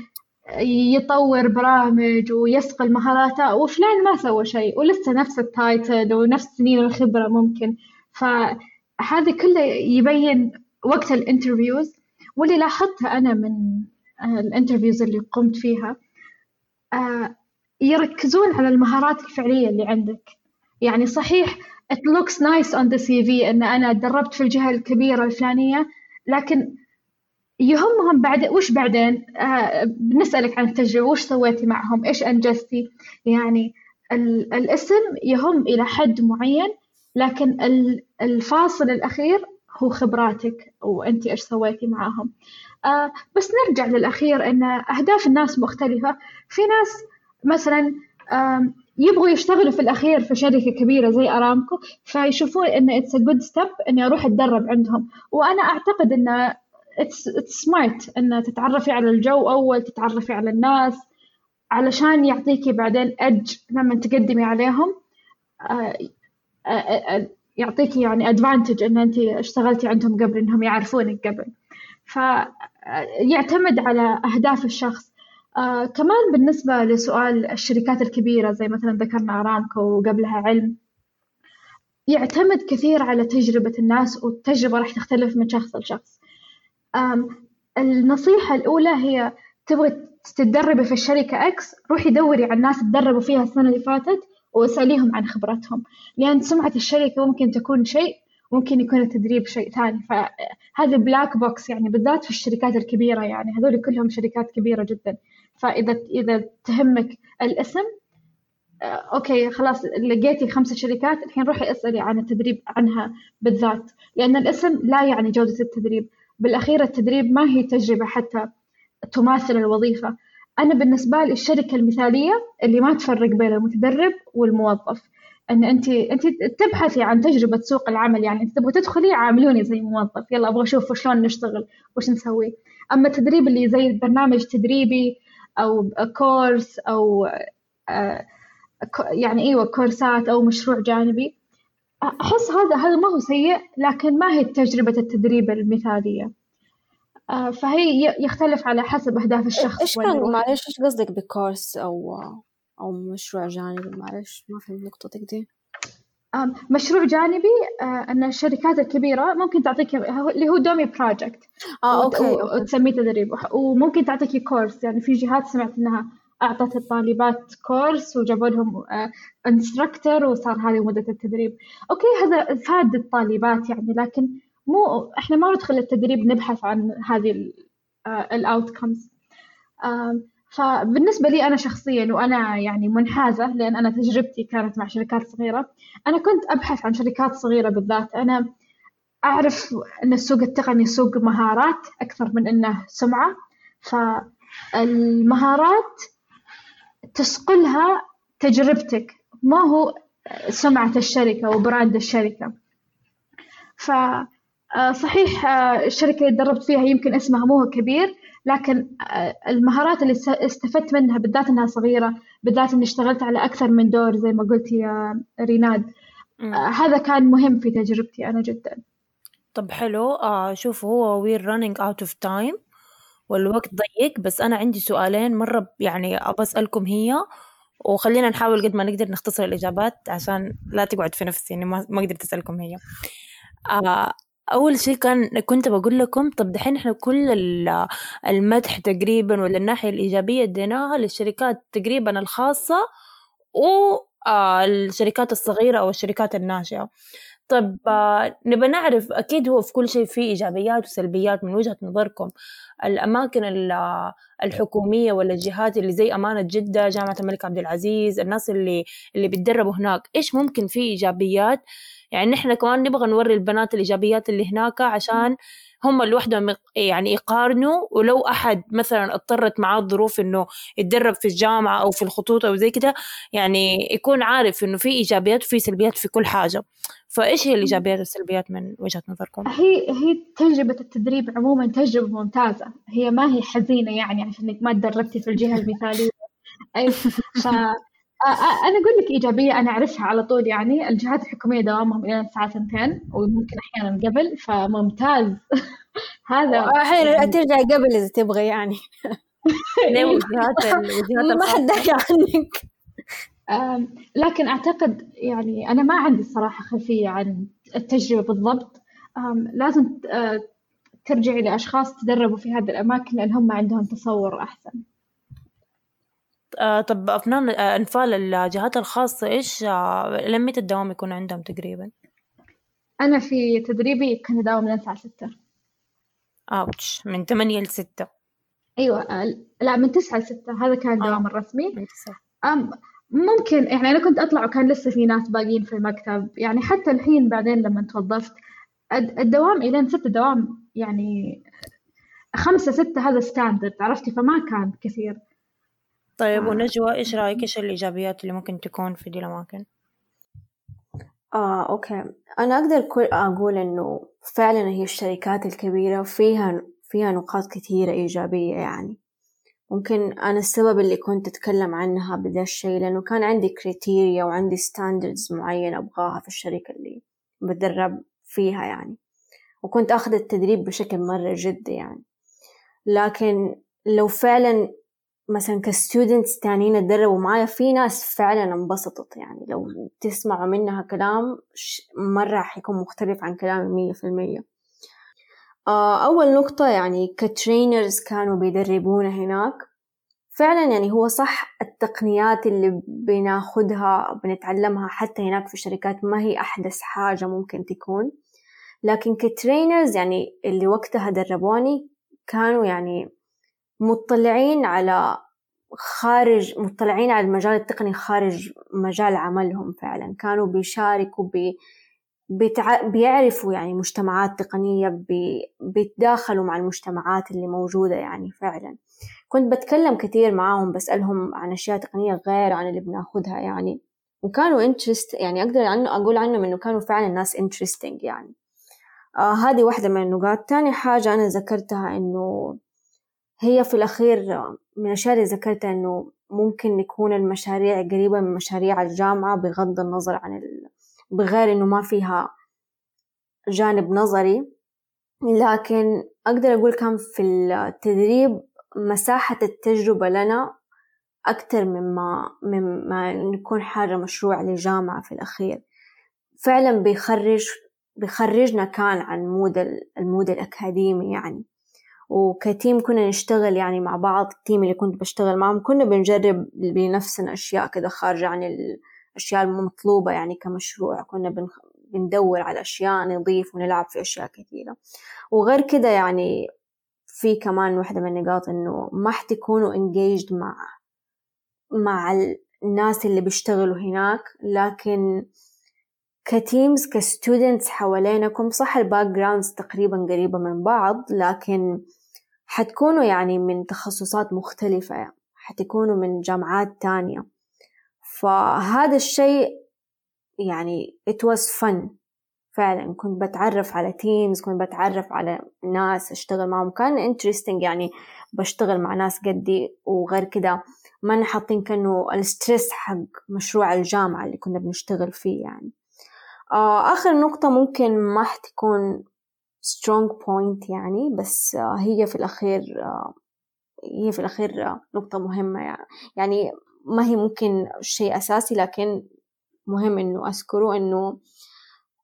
يطور برامج ويصقل مهاراته وفلان ما سوى شيء ولسه نفس ال title ونفس سنين الخبرة ممكن. فهذا كله يبين وقت ال interviews. واللي لاحظتها أنا من ال interviews اللي قمت فيها يركزون على المهارات الفعلية اللي عندك. يعني صحيح it looks nice on the CV إن أنا تدربت في الجهة الكبيرة الفلانية لكن يهمهم بعد وش بعدين؟ آه بنسألك عن التجربة وش سويتي معهم؟ إيش أنجزتي؟ يعني الاسم يهم إلى حد معين لكن الفاصل الأخير هو خبراتك وأنت إيش سويتي معهم. آه بس نرجع للأخير أن أهداف الناس مختلفة. في ناس مثلا آه يبغوا يشتغلوا في الأخير في شركة كبيرة زي أرامكو فيشوفون إن it's good step إني أروح أتدرب عندهم. وأنا أعتقد إن اتس سمارت ان تتعرفي على الجو أول تتعرفي على الناس علشان يعطيكي بعدين edge لما تقدمي عليهم. يعطيكي يعني advantage إن انت اشتغلتي عندهم قبل إنهم يعرفونك قبل. فيعتمد على أهداف الشخص. آه كمان بالنسبة لسؤال الشركات الكبيرة زي مثلا ذكرنا أرامكو وقبلها علم يعتمد كثير على تجربة الناس والتجربة راح تختلف من شخص لشخص. النصيحة الأولى هي تبغي تتدربي في الشركة إكس روحي دوري على الناس تدربوا فيها السنة اللي فاتت واسأليهم عن خبرتهم. لأن سمعة الشركة ممكن تكون شيء ممكن يكون التدريب شيء ثاني. فهذا black box يعني بالذات في الشركات الكبيرة يعني هذول كلهم شركات كبيرة جدا. فإذا إذا تهمك الاسم okay خلاص لقيتي خمسة شركات الحين روحي اسألي عن التدريب عنها بالذات. لأن الاسم لا يعني جودة التدريب. بالأخير التدريب ما هي تجربة حتى تماثل الوظيفة. أنا بالنسبة لي الشركة المثالية اللي ما تفرق بين المتدرب والموظف. إن أنت أنت تبحثي عن تجربة سوق العمل يعني انت تبغي تدخلي عاملوني زي موظف يلا أبغى أشوف شلون نشتغل وش نسوي. أما التدريب اللي زي برنامج تدريبي أو كورس أو يعني إيوه كورسات أو مشروع جانبي أحس هذا هذا ما هو سيء لكن ما هي تجربة التدريب المثالية. فهي يختلف على حسب أهداف الشخص إيش كان معلش إيش قصدك بكورس أو أو مشروع جانبي؟ معلش ما فهمت نقطتك دي. مشروع جانبي أن الشركات الكبيرة ممكن تعطيك اللي هو dummy project آه okay, وتسميه تدريب. وممكن تعطيك course. يعني في جهات سمعت إنها أعطت الطالبات course وجابوا لهم instructor وصار هذه مدة التدريب. okay هذا فاد الطالبات يعني لكن مو إحنا ما ندخل التدريب نبحث عن هذه الأوتكمز فبالنسبة لي أنا شخصيا وأنا يعني منحازة لأن أنا تجربتي كانت مع شركات صغيرة أنا كنت أبحث عن شركات صغيرة بالذات. أنا أعرف أن السوق التقني سوق مهارات أكثر من أنه سمعة. فالمهارات تسقلها تجربتك. ما هو سمعة الشركة وبراند الشركة. فصحيح الشركة اللي تدربت فيها يمكن اسمها مو كبير لكن المهارات اللي استفدت منها بالذات إنها صغيرة بالذات إني اشتغلت على أكثر من دور زي ما قلتي يا ريناد. م. هذا كان مهم في تجربتي أنا جدا. طب حلو. آه شوف هو we're running out of time والوقت ضيق بس أنا عندي سؤالين مرة يعني ابى أسألكم هي وخلينا نحاول قد ما نقدر نختصر الإجابات عشان لا تقعد في نفسي يعني ما قدرت أسألكم هي. آه أول شيء كان كنت بقول لكم طب دحين إحنا كل المدح تقريبا ولا الناحية الإيجابية اديناها للشركات تقريبا الخاصة آه الشركات الصغيرة أو الشركات الناشئة. طب آه نبى نعرف أكيد هو في كل شيء فيه إيجابيات وسلبيات من وجهة نظركم. الأماكن الحكومية ولا الجهات اللي زي أمانة جدة جامعة الملك عبد العزيز الناس اللي اللي بيتدربوا هناك إيش ممكن فيه إيجابيات؟ يعني نحن كمان نبغى نوري البنات الإيجابيات اللي هناك عشان هم لوحدهم يعني يقارنوا ولو أحد مثلا اضطرت معاه الظروف إنه يتدرب في الجامعة أو في الخطوط أو زي كده يعني يكون عارف إنه في إيجابيات وفي سلبيات في كل حاجة. فإيش هي الإيجابيات والسلبيات من وجهة نظركم؟ هي هي تجربة التدريب عموما تجربة ممتازة. هي ما هي حزينة يعني عشان إنك ما تدربتي في الجهة المثالية. أي ف أنا أقول لك إيجابية أنا أعرفها على طول يعني. الجهات الحكومية دوامهم إلى الساعة ثنتين وممكن أحيانا قبل فممتاز. هذا أحيانا ترجع قبل إذا تبغى يعني. ما حد عنك. لكن أعتقد يعني أنا ما عندي الصراحة خلفية عن التجربة بالضبط. لازم ترجعي لأشخاص تدربوا في هذه الأماكن لأن هم عندهم تصور أحسن. آه طب أفنان آه أنفال الجهات الخاصة إيش آه لمية الدوام يكون عندهم تقريبا؟ أنا في تدريبي كان يداوم من الساعة ستة أوتش من ثمانية لستة أيوة آه لا من تسعة لستة. هذا كان الدوام آه. الرسمي. من تسعة. أم ممكن يعني أنا كنت أطلع وكان لسه في ناس باقيين في المكتب. يعني حتى الحين بعدين لما توظفت الدوام إلين ستة دوام يعني خمسة ستة هذا standard عرفتي؟ فما كان كثير. طيب ونجوى إيش رأيك؟ إيش الإيجابيات اللي ممكن تكون في دي الأماكن؟ آه okay. أنا أقدر أقول إنه فعلا هي الشركات الكبيرة فيها فيها نقاط كثيرة إيجابية يعني. ممكن أنا السبب اللي كنت أتكلم عنها بدا الشيء لأنه كان عندي criteria وعندي standards معينة أبغاها في الشركة اللي بتدرب فيها يعني. وكنت أخذ التدريب بشكل مرة جدي يعني. لكن لو فعلا مثلا ك students تانيين اتدربوا معايا في ناس فعلا انبسطت يعني. لو تسمعوا منها كلام مرة حيكون مختلف عن كلامي مية في المية. أول نقطة يعني ك trainers كانوا بيدربونا هناك. فعلا يعني هو صح التقنيات اللي بناخدها بنتعلمها حتى هناك في الشركات ما هي أحدث حاجة ممكن تكون. لكن ك trainers يعني اللي وقتها دربوني كانوا يعني مطلعين على خارج مطلعين على المجال التقني خارج مجال عملهم فعلا. كانوا بيشاركوا بي بتع... بيعرفوا يعني مجتمعات تقنية بي... بيتداخلوا مع المجتمعات اللي موجودة يعني فعلا. كنت بتكلم كثير معاهم بسألهم عن أشياء تقنية غير عن اللي بناخدها يعني. وكانوا interest يعني أقدر عنه أقول عنهم إنه كانوا فعلا ناس interesting يعني. آه هذه واحدة من النقاط. تاني حاجة أنا ذكرتها إنه هي في الأخير من الأشياء اللي ذكرتها إنه ممكن يكون المشاريع قريبة من مشاريع الجامعة بغض النظر عن ال... بغير إنه ما فيها جانب نظري لكن أقدر أقول كان في التدريب مساحة التجربة لنا أكتر مما مما نكون حاجة مشروع لجامعة في الأخير. فعلا بيخرج بيخرجنا كان عن mood ال mood الأكاديمي يعني. وك team كنا نشتغل يعني مع بعض ال team اللي كنت بشتغل معهم كنا بنجرب بنفسنا أشياء كده خارجة عن الأشياء المطلوبة يعني كمشروع كنا بندور على أشياء نضيف ونلعب في أشياء كثيرة. وغير كده يعني في كمان واحدة من النقاط إنه ما حتكونوا engaged مع مع الناس اللي بيشتغلوا هناك لكن ك teams ك students حوالينكم صح ال backgrounds تقريبا قريبة من بعض لكن حتكونوا يعني من تخصصات مختلفة حتكونوا من جامعات تانية. فهذا الشيء يعني it was fun. فعلا كنت بتعرف على teams كنت بتعرف على ناس أشتغل معهم. كان interesting يعني بشتغل مع ناس قدي. وغير كده ما حاطين كأنه ال stress حق مشروع الجامعة اللي كنا بنشتغل فيه يعني. آه آخر نقطة ممكن ما حتكون strong point يعني بس آه هي في الأخير آه هي في الأخير آه نقطة مهمة يعني, يعني ما هي ممكن شيء أساسي لكن مهم إنه أذكره إنه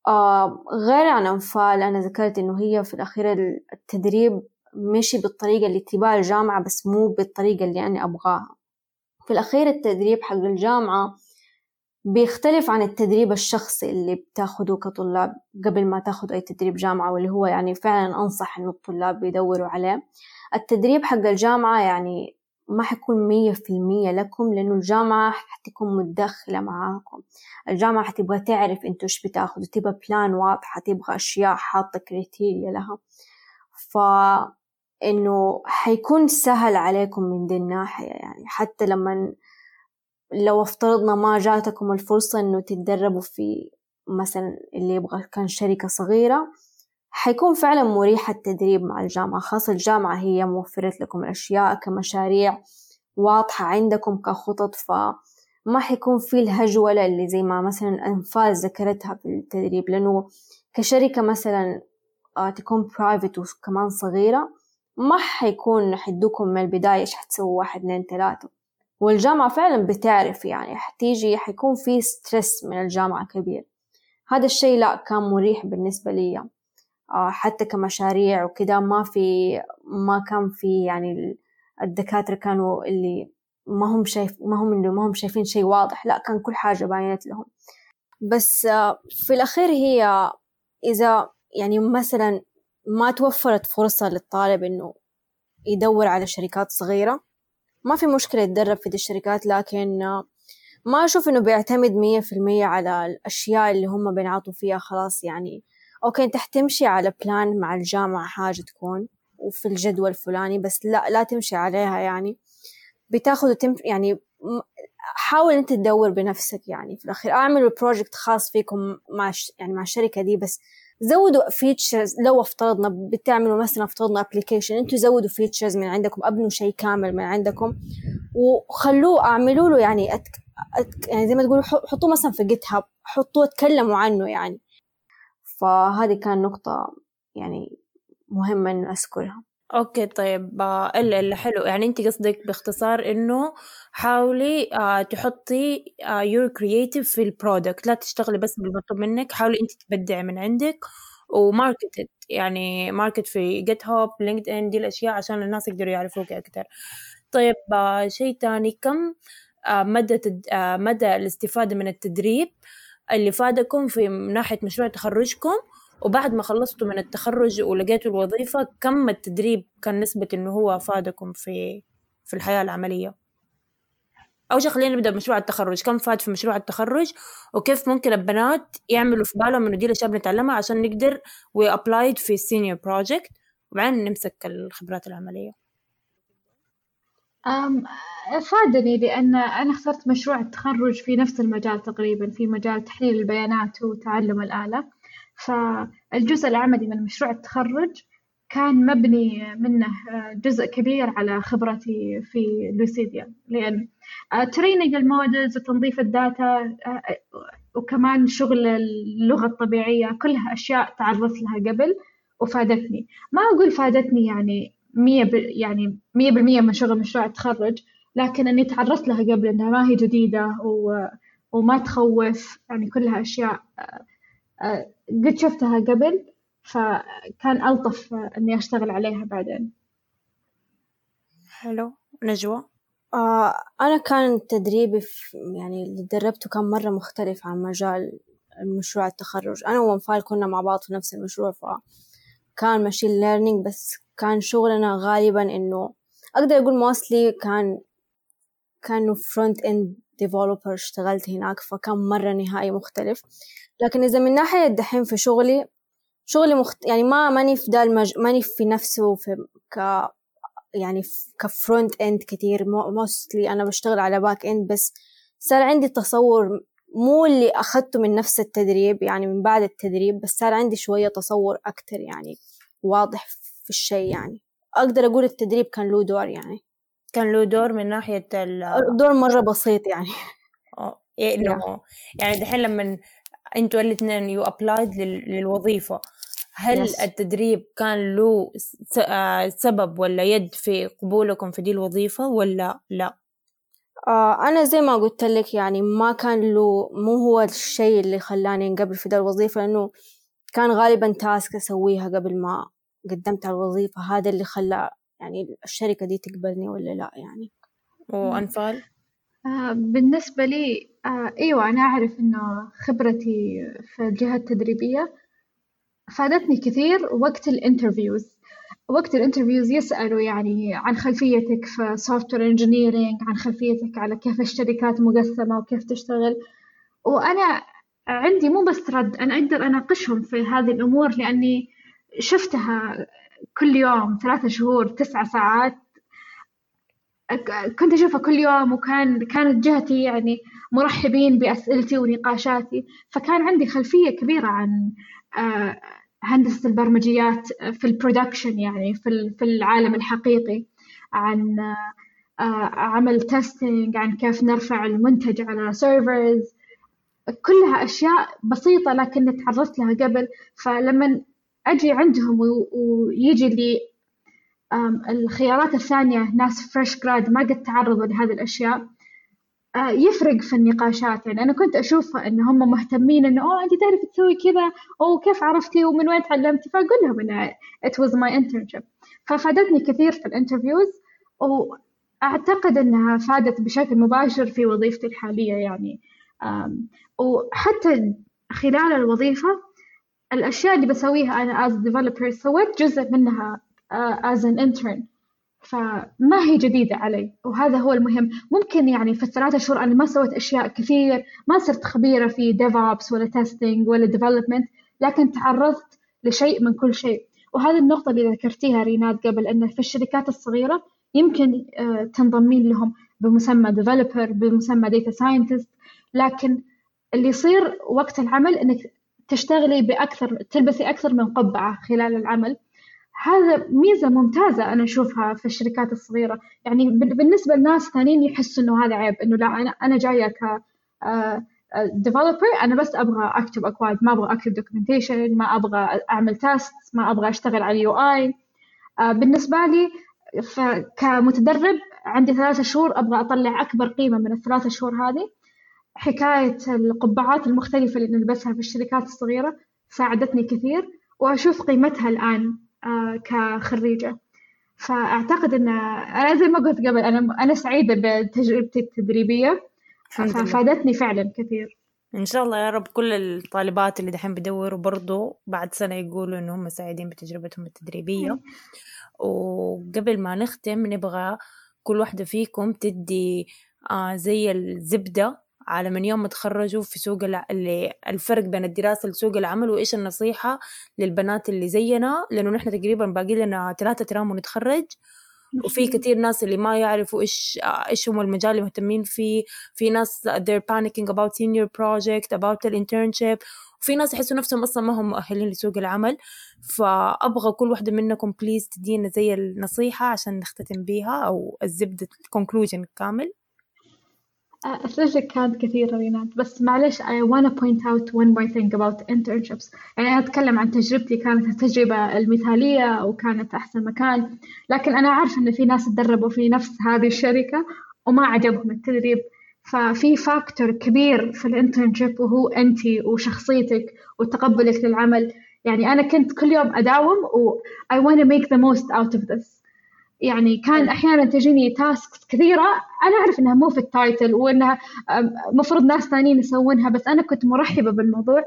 آه غير عن أنفال أنا ذكرت إنه هي في الأخير التدريب مشي بالطريقة اللي تباها الجامعة بس مو بالطريقة اللي أنا أبغاها. في الأخير التدريب حق الجامعة بيختلف عن التدريب الشخصي اللي بتاخده كطلاب قبل ما تاخد أي تدريب جامعة واللي هو يعني فعلا أنصح إنه الطلاب بيدوروا عليه. التدريب حق الجامعة يعني ما حيكون مية في المية لكم لأنه الجامعة حتكون متدخلة معاكم. الجامعة حتبغى تعرف أنتوا إيش بتاخدوا تبغى plan واضحة تبغى أشياء حاطة criteria لها. ف إنه حيكون سهل عليكم من دي الناحية يعني. حتى لما لو افترضنا ما جاتكم الفرصة إنه تتدربوا في مثلا اللي يبغى كان شركة صغيرة حيكون فعلا مريح التدريب مع الجامعة خاصة الجامعة هي موفرت لكم الأشياء كمشاريع واضحة عندكم كخطط فما حيكون في الهجولة اللي زي ما مثلا أنفاس ذكرتها في التدريب لأنه كشركة مثلا آه، تكون private وكمان صغيرة ما حيكون حيدوكم من البداية إيش حتسووا واحد اثنين ثلاثة. والجامعة فعلا بتعرف يعني حتيجي حيكون في stress من الجامعة كبير. هذا الشيء لا كان مريح بالنسبة لي. حتى كمشاريع وكذا ما في ما كان في يعني الدكاترة كانوا اللي ما هم شايف ما هم إنه ما هم شايفين شيء واضح لا كان كل حاجة باينت لهم. بس آه، في الأخير هي إذا يعني مثلا ما توفرت فرصة للطالب إنه يدور على شركات صغيرة ما في مشكلة يتدرب في دي الشركات لكن ما أشوف إنه بيعتمد مية في المية على الأشياء اللي هم بينعطوا فيها خلاص يعني okay أنت حتمشي على plan مع الجامعة حاجة تكون وفي الجدول الفلاني بس لا لا تمشي عليها يعني. بتاخذ وتم يعني حاول أنت تدور بنفسك يعني في الأخير. أعملوا project خاص فيكم مع يعني مع الشركة دي بس زودوا features لو افترضنا بتعملوا مثلا افترضنا application أنتوا زودوا features من عندكم أبنوا شيء كامل من عندكم وخلوه اعملوا له يعني أتك... أتك... يعني زي ما تقولوا حطوه مثلا في GitHub حطوه تكلموا عنه يعني. فهذه كان نقطة يعني مهمة إنه أذكرها. okay طيب آه، إلا إلا حلو. يعني انت قصدك باختصار إنه حاولي آه تحطي آه your creative في ال product لا تشتغلي بس بالمطلوب منك حاولي انت تبدعي من عندك و market يعني market في GitHub LinkedIn دي الأشياء عشان الناس يقدروا يعرفوك أكثر طيب آه شيء تاني كم آه مدى. آه مدى الاستفادة من التدريب؟ اللي فادكم في ناحية مشروع تخرجكم وبعد ما خلصتوا من التخرج ولقيتوا الوظيفة كم التدريب كان نسبة إنه هو فادكم في في الحياة العملية؟ أول شيء خلينا نبدأ بمشروع التخرج. كم فاد في مشروع التخرج؟ وكيف ممكن البنات يعملوا في بالهم إنه دي الأشياء بنتعلمها عشان نقدر و apply في ال senior project وبعدين نمسك الخبرات العملية. فادني لأن أنا اخترت مشروع التخرج في نفس المجال تقريبا في مجال تحليل البيانات وتعلم الآلة. فالجزء العملي من مشروع التخرج كان مبني منه جزء كبير على خبرتي في لوسيديا. لأن training ال models وتنظيف ال data وكمان شغل اللغة الطبيعية كلها أشياء تعرضت لها قبل وفادتني. ما أقول فادتني يعني مية يعني مية بالمية من شغل مشروع التخرج لكن إني تعرضت لها قبل إنها ما هي جديدة و... وما تخوف يعني كلها أشياء آه، قد شفتها قبل فكان ألطف إني أشتغل عليها بعدين. حلو. نجوى؟ آه أنا كان تدريبي في يعني اللي دربته كان مرة مختلف عن مجال المشروع التخرج. أنا وأنفال كنا مع بعض في نفس المشروع فكان ماشين ليرنينج بس كان شغلنا غالبا إنه أقدر أقول mostly كان كانوا front end developer اشتغلت هناك فكان مرة نهائي مختلف. لكن إذا من ناحية دحين في شغلي شغلي مخت... يعني ما ماني في دا المج... ماني في نفسه في ك يعني ك front end كتير mostly أنا بشتغل على back end بس صار عندي تصور مو اللي أخذته من نفس التدريب يعني من بعد التدريب بس صار عندي شوية تصور أكتر يعني واضح في الشيء يعني أقدر أقول التدريب كان له دور يعني كان له دور من ناحية ال دور مرة بسيط يعني إيه إنه يعني دحين لما أنتوا الاثنين you applied للوظيفة هل yes. التدريب كان له آه، سبب ولا يد في قبولكم في دي الوظيفة ولا لا؟ آه أنا زي ما قلت لك يعني ما كان له مو هو الشيء اللي خلاني أنقبل في دي الوظيفة لأنه كان غالبا task أسويها قبل ما قدمت على الوظيفة. هذا اللي خلى يعني الشركة دي تقبلني ولا لا يعني. وأنفال؟ آه بالنسبة لي آه أيوة أنا أعرف إنه خبرتي في الجهة التدريبية فادتني كثير وقت ال interviews وقت ال interviews يسألوا يعني عن خلفيتك في software engineering عن خلفيتك على كيف الشركات مقسمة وكيف تشتغل. وأنا عندي مو بس رد أنا أقدر أناقشهم في هذه الأمور لأني شفتها كل يوم ثلاثة شهور تسعة ساعات. كنت أشوفها كل يوم وكان كانت جهتي يعني مرحبين بأسئلتي ونقاشاتي. فكان عندي خلفية كبيرة عن هندسة البرمجيات في البرودكشن يعني في في العالم الحقيقي عن آه، عمل testing عن كيف نرفع المنتج على servers كلها أشياء بسيطة لكن تعرضت لها قبل. فلما أجي عندهم ويجي لي الخيارات الثانية ناس fresh grad ما قد تعرضوا لهذه الأشياء آه، يفرق في النقاشات. يعني أنا كنت أشوف إن هم مهتمين إنه أوه أنت تعرف تسوي كذا؟ أو كيف عرفتي؟ ومن وين تعلمتي؟ فأقول لهم إنه it was my internship. ففادتني كثير في ال interviews وأعتقد إنها فادت بشكل مباشر في وظيفتي الحالية يعني. وحتى خلال الوظيفة الأشياء اللي بسويها أنا as developer سويت جزء منها uh, as an intern. فما هي جديدة علي؟ وهذا هو المهم. ممكن يعني في الثلاثة شهور أنا ما سويت أشياء كثير ما صرت خبيرة في DevOps ولا testing ولا development لكن تعرضت لشيء من كل شيء. وهذه النقطة اللي ذكرتيها ريناد قبل أن في الشركات الصغيرة يمكن تنضمين لهم بمسمى developer بمسمى data scientist. لكن اللي يصير وقت العمل إنك تشتغلي بأكثر تلبسي أكثر من قبعة خلال العمل. هذا ميزة ممتازة أنا أشوفها في الشركات الصغيرة. يعني بالنسبة لناس ثانيين يحسوا إنه هذا عيب إنه لا أنا أنا جاية ك developer آه، أنا بس أبغى أكتب أكواد ما أبغى أكتب documentation ما أبغى أعمل test ما أبغى أشتغل على ال UI آه، بالنسبة لي كمتدرب عندي ثلاثة شهور أبغى أطلع أكبر قيمة من الثلاثة شهور هذه. حكاية القبعات المختلفة اللي نلبسها في الشركات الصغيرة ساعدتني كثير وأشوف قيمتها الآن. آه، كخريجة. فأعتقد أن أنا زي ما قلت قبل أنا أنا سعيدة بتجربتي التدريبية. ففادتني فعلا كثير. إن شاء الله يا رب كل الطالبات اللي دحين بدوروا برضو بعد سنة يقولوا إن هم سعيدين بتجربتهم التدريبية. وقبل ما نختم نبغى كل واحدة فيكم تدي آه زي الزبدة على من يوم ما تخرجوا في سوق اللي الفرق بين الدراسة لسوق العمل وإيش النصيحة للبنات اللي زينا؟ لأنه نحن تقريبا باقي لنا ثلاثة ترام ونتخرج. وفي كثير ناس اللي ما يعرفوا إيش إيش هم المجال اللي مهتمين فيه. في ناس they're panicking about senior project about the internship. وفي ناس يحسوا نفسهم أصلا ما هم مؤهلين لسوق العمل. فأبغى كل واحدة منكم please تدينا زي النصيحة عشان نختتم بيها أو الزبدة ال conclusion كامل. أسئلتك كانت كثيرة رينات بس معلش I wanna point out one more thing about internships. يعني أنا أتكلم عن تجربتي كانت التجربة المثالية وكانت أحسن مكان. لكن أنا عارفة إن في ناس تدربوا في نفس هذه الشركة وما عجبهم التدريب. ففي factor كبير في ال internship وهو أنت وشخصيتك وتقبلك للعمل. يعني أنا كنت كل يوم أداوم و I wanna make the most out of this. يعني كان أحيانا تجيني tasks كثيرة أنا أعرف إنها مو في ال title وإنها مفروض ناس ثانيين يسوونها بس أنا كنت مرحبة بالموضوع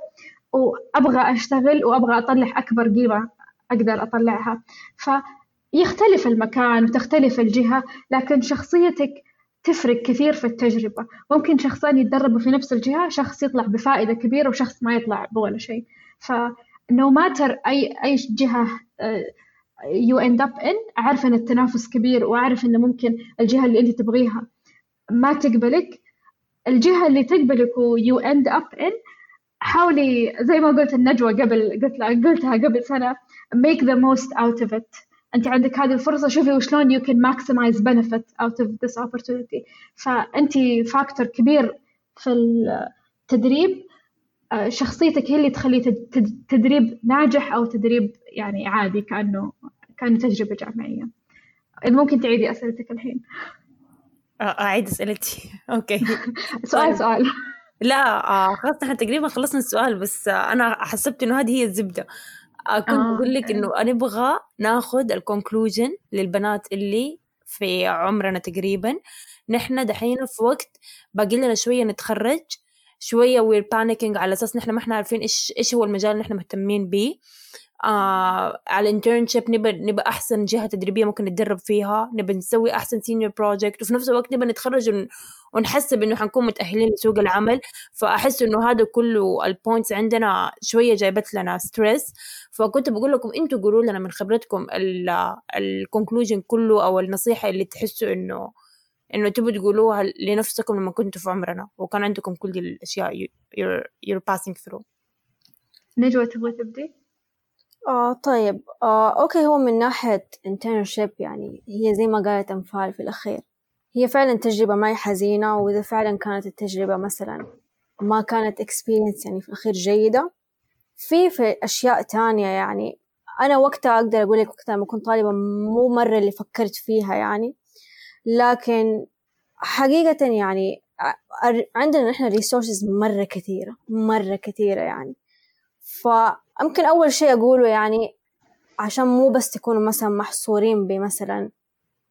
وأبغى أشتغل وأبغى أطلع أكبر قيمه أقدر أطلعها. فيختلف المكان وتختلف الجهة لكن شخصيتك تفرق كثير في التجربة. ممكن شخصين يتدربوا في نفس الجهة شخص يطلع بفائدة كبيرة وشخص ما يطلع بولا شيء. ف no matter أي أي جهة آه، you end up in أعرف إن التنافس كبير وأعرف انه ممكن الجهة اللي أنت تبغيها ما تقبلك. الجهة اللي تقبلك و you end up in حاولي زي ما قالت نجوى قبل قلت قلتها قبل سنه make the most out of it. أنت عندك هذه الفرصة شوفي وشلون you can maximize benefit out of this opportunity. فأنت factor كبير في التدريب. آه، شخصيتك هي اللي تخلي تدريب ناجح أو تدريب يعني عادي كأنه كأنه تجربة جامعية. ممكن تعيدي أسئلتك الحين. أعيد أسئلتي. okay. سؤال طيب. سؤال. لا آه خلاص إحنا تقريبا خلصنا السؤال بس أنا حسبت إنه هذه هي الزبدة. آه كنت آه. بقول لك إنه نبغى ناخذ ال conclusion للبنات اللي في عمرنا تقريبا. نحن دحين في وقت باقي لنا شوية نتخرج شوية we're panicking على أساس نحن ما إحنا عارفين إيش إيش هو المجال اللي نحن مهتمين بيه. آه على ال internship نبى نبى أحسن جهة تدريبية ممكن نتدرب فيها نبى نسوي أحسن senior project وفي نفس الوقت نبى نتخرج ون... ونحسب انه حنكون متأهلين لسوق العمل. فأحس إنه هذا كله ال points عندنا شوية جايبت لنا stress فكنت بقول لكم أنتوا قولوا لنا من خبرتكم ال conclusion كله أو النصيحة اللي تحسوا انه إنه تبوا تقولوها لنفسكم لما كنتوا في عمرنا وكان عندكم كل الأشياء you're passing through. نجوى تبغى تبدي؟ آه طيب. آه okay هو من ناحية internship يعني هي زي ما قالت أنفال في الأخير. هي فعلا تجربة ما هي حزينة وإذا فعلا كانت التجربة مثلا ما كانت experience يعني في الأخير جيدة. في في أشياء تانية يعني أنا وقتها أقدر أقول لك وقتها لما كنت طالبة مو مرة اللي فكرت فيها يعني. لكن حقيقة يعني عندنا نحن ريسورسز مرة كثيرة مرة كثيرة يعني. فأمكن أول شيء أقوله يعني عشان مو بس تكونوا مثلا محصورين بمثلا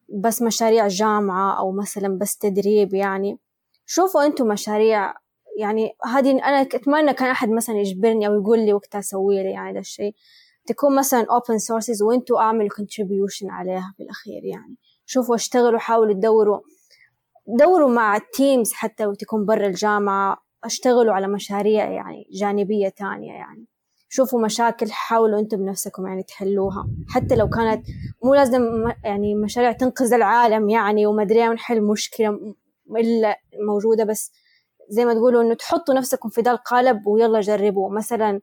بس مشاريع جامعة أو مثلا بس تدريب يعني. شوفوا أنتم مشاريع يعني هذه أنا أتمنى كان أحد مثلا يجبرني أو يقول لي وقتها أسوي لي يعني ده الشيء. تكون مثلا open sources وأنتوا أعملوا contribution عليها في الأخير يعني. شوفوا اشتغلوا حاولوا تدوروا. دوروا مع التيمز حتى وتكون برا الجامعة. اشتغلوا على مشاريع يعني جانبية تانية يعني. شوفوا مشاكل حاولوا أنتم بنفسكم يعني تحلوها. حتى لو كانت مو لازم يعني مشاريع تنقذ العالم يعني وما أدري نحل مشكلة إلا موجودة. بس زي ما تقولوا إنه تحطوا نفسكم في ذا القالب ويلا جربوا مثلا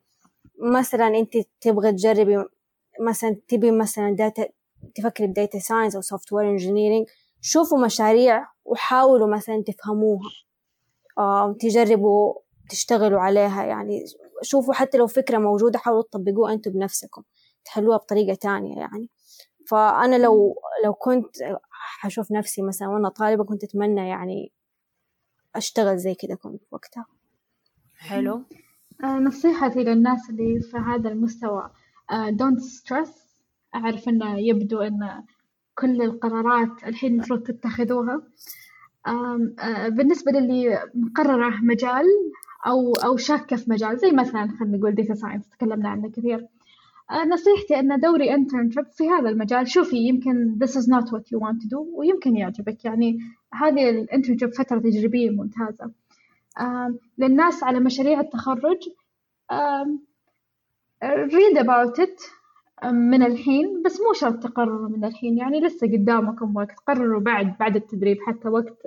مثلا أنت تبغى تجربي مثلا تبي مثلا data تفكري ب data science أو software engineering شوفوا مشاريع وحاولوا مثلا تفهموها. آه، تجربوا تشتغلوا عليها يعني. شوفوا حتى لو فكرة موجودة حاولوا تطبقوها أنتم بنفسكم تحلوها بطريقة تانية يعني. فأنا لو لو كنت حشوف نفسي مثلا وأنا طالبة كنت أتمنى يعني أشتغل زي كده كنت وقتها. حلو. آه، نصيحتي للناس اللي في هذا المستوى don't uh, stress أعرف إنه يبدو إن كل القرارات الحين المفروض تتخذوها. آه، بالنسبة للي مقررة مجال أو أو شاكة في مجال زي مثلا خلينا نقول data science تكلمنا عنه كثير. آه، نصيحتي أن دوري internship في هذا المجال شوفي يمكن this is not what you want to do ويمكن يعجبك. يعني هذه ال internship فترة تجريبية ممتازة. للناس على مشاريع التخرج read about it من الحين بس مو شرط تقرروا من الحين. يعني لسه قدامكم وقت قرروا بعد بعد التدريب حتى وقت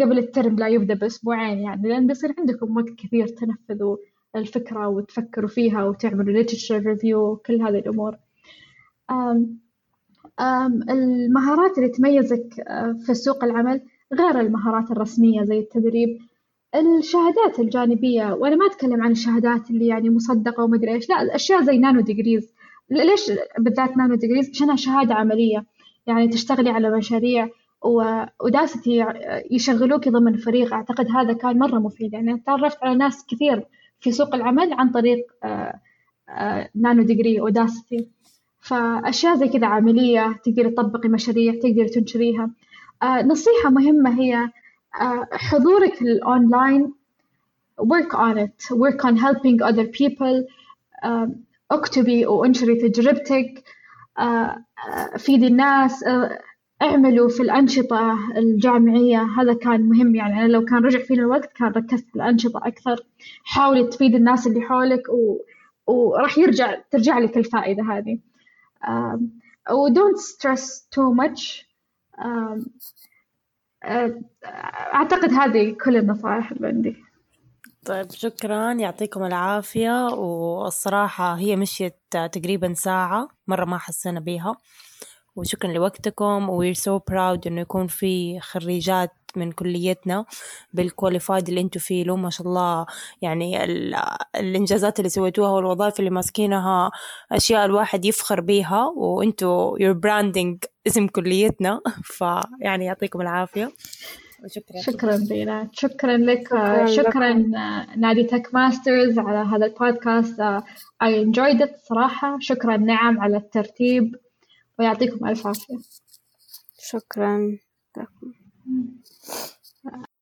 قبل الترم لا يبدأ بأسبوعين يعني لأن بيصير عندكم وقت كثير تنفذوا الفكرة وتفكروا فيها وتعملوا literature review وكل هذه الأمور. أم أم المهارات اللي تميزك آه، في سوق العمل غير المهارات الرسمية زي التدريب الشهادات الجانبية وأنا ما أتكلم عن الشهادات اللي يعني مصدقة وما أدري إيش لا الأشياء زي nanodegrees ليش بالذات nanodegrees عشانها شهادة عملية. يعني تشتغلي على مشاريع Udacity يشغلوك ضمن فريق. أعتقد هذا كان مرة مفيد. يعني تعرفت على ناس كثير في سوق العمل عن طريق آه، آه، nanodegree Udacity فأشياء زي كذا عملية تقدري تطبقي مشاريع تقدري تنشريها. آه، نصيحة مهمة هي حضورك ال online work on it. Work on helping other people. اكتبي وانشري تجربتك. فيدي الناس. اعملوا في الأنشطة الجامعية هذا كان مهم يعني. أنا لو كان رجع فينا الوقت كان ركزت في الأنشطة أكثر. حاولي تفيد الناس اللي حولك و... وراح يرجع ترجع لك الفائدة هذه. و don't stress too much. أعتقد هذه كل النصائح اللي عندي. طيب شكرا. يعطيكم العافية. والصراحة هي مشيت تقريبا ساعة مرة ما حسينا بيها. وشكرا لوقتكم. we're so proud إنه يكون في خريجات من كليتنا بال qualified اللي أنتم فيه. له ما شاء الله يعني الإنجازات اللي سويتوها والوظائف اللي ماسكينها أشياء الواحد يفخر بيها. وأنتم you're branding إسم كليتنا. فيعني يعطيكم العافية. شكرا شكرا بينا شكرا لك. شكرا, شكرا نادي تك ماسترز على هذا البودكاست. I enjoyed it صراحة. شكرا نعم على الترتيب. ويعطيكم ألف عافية. شكرا. لكم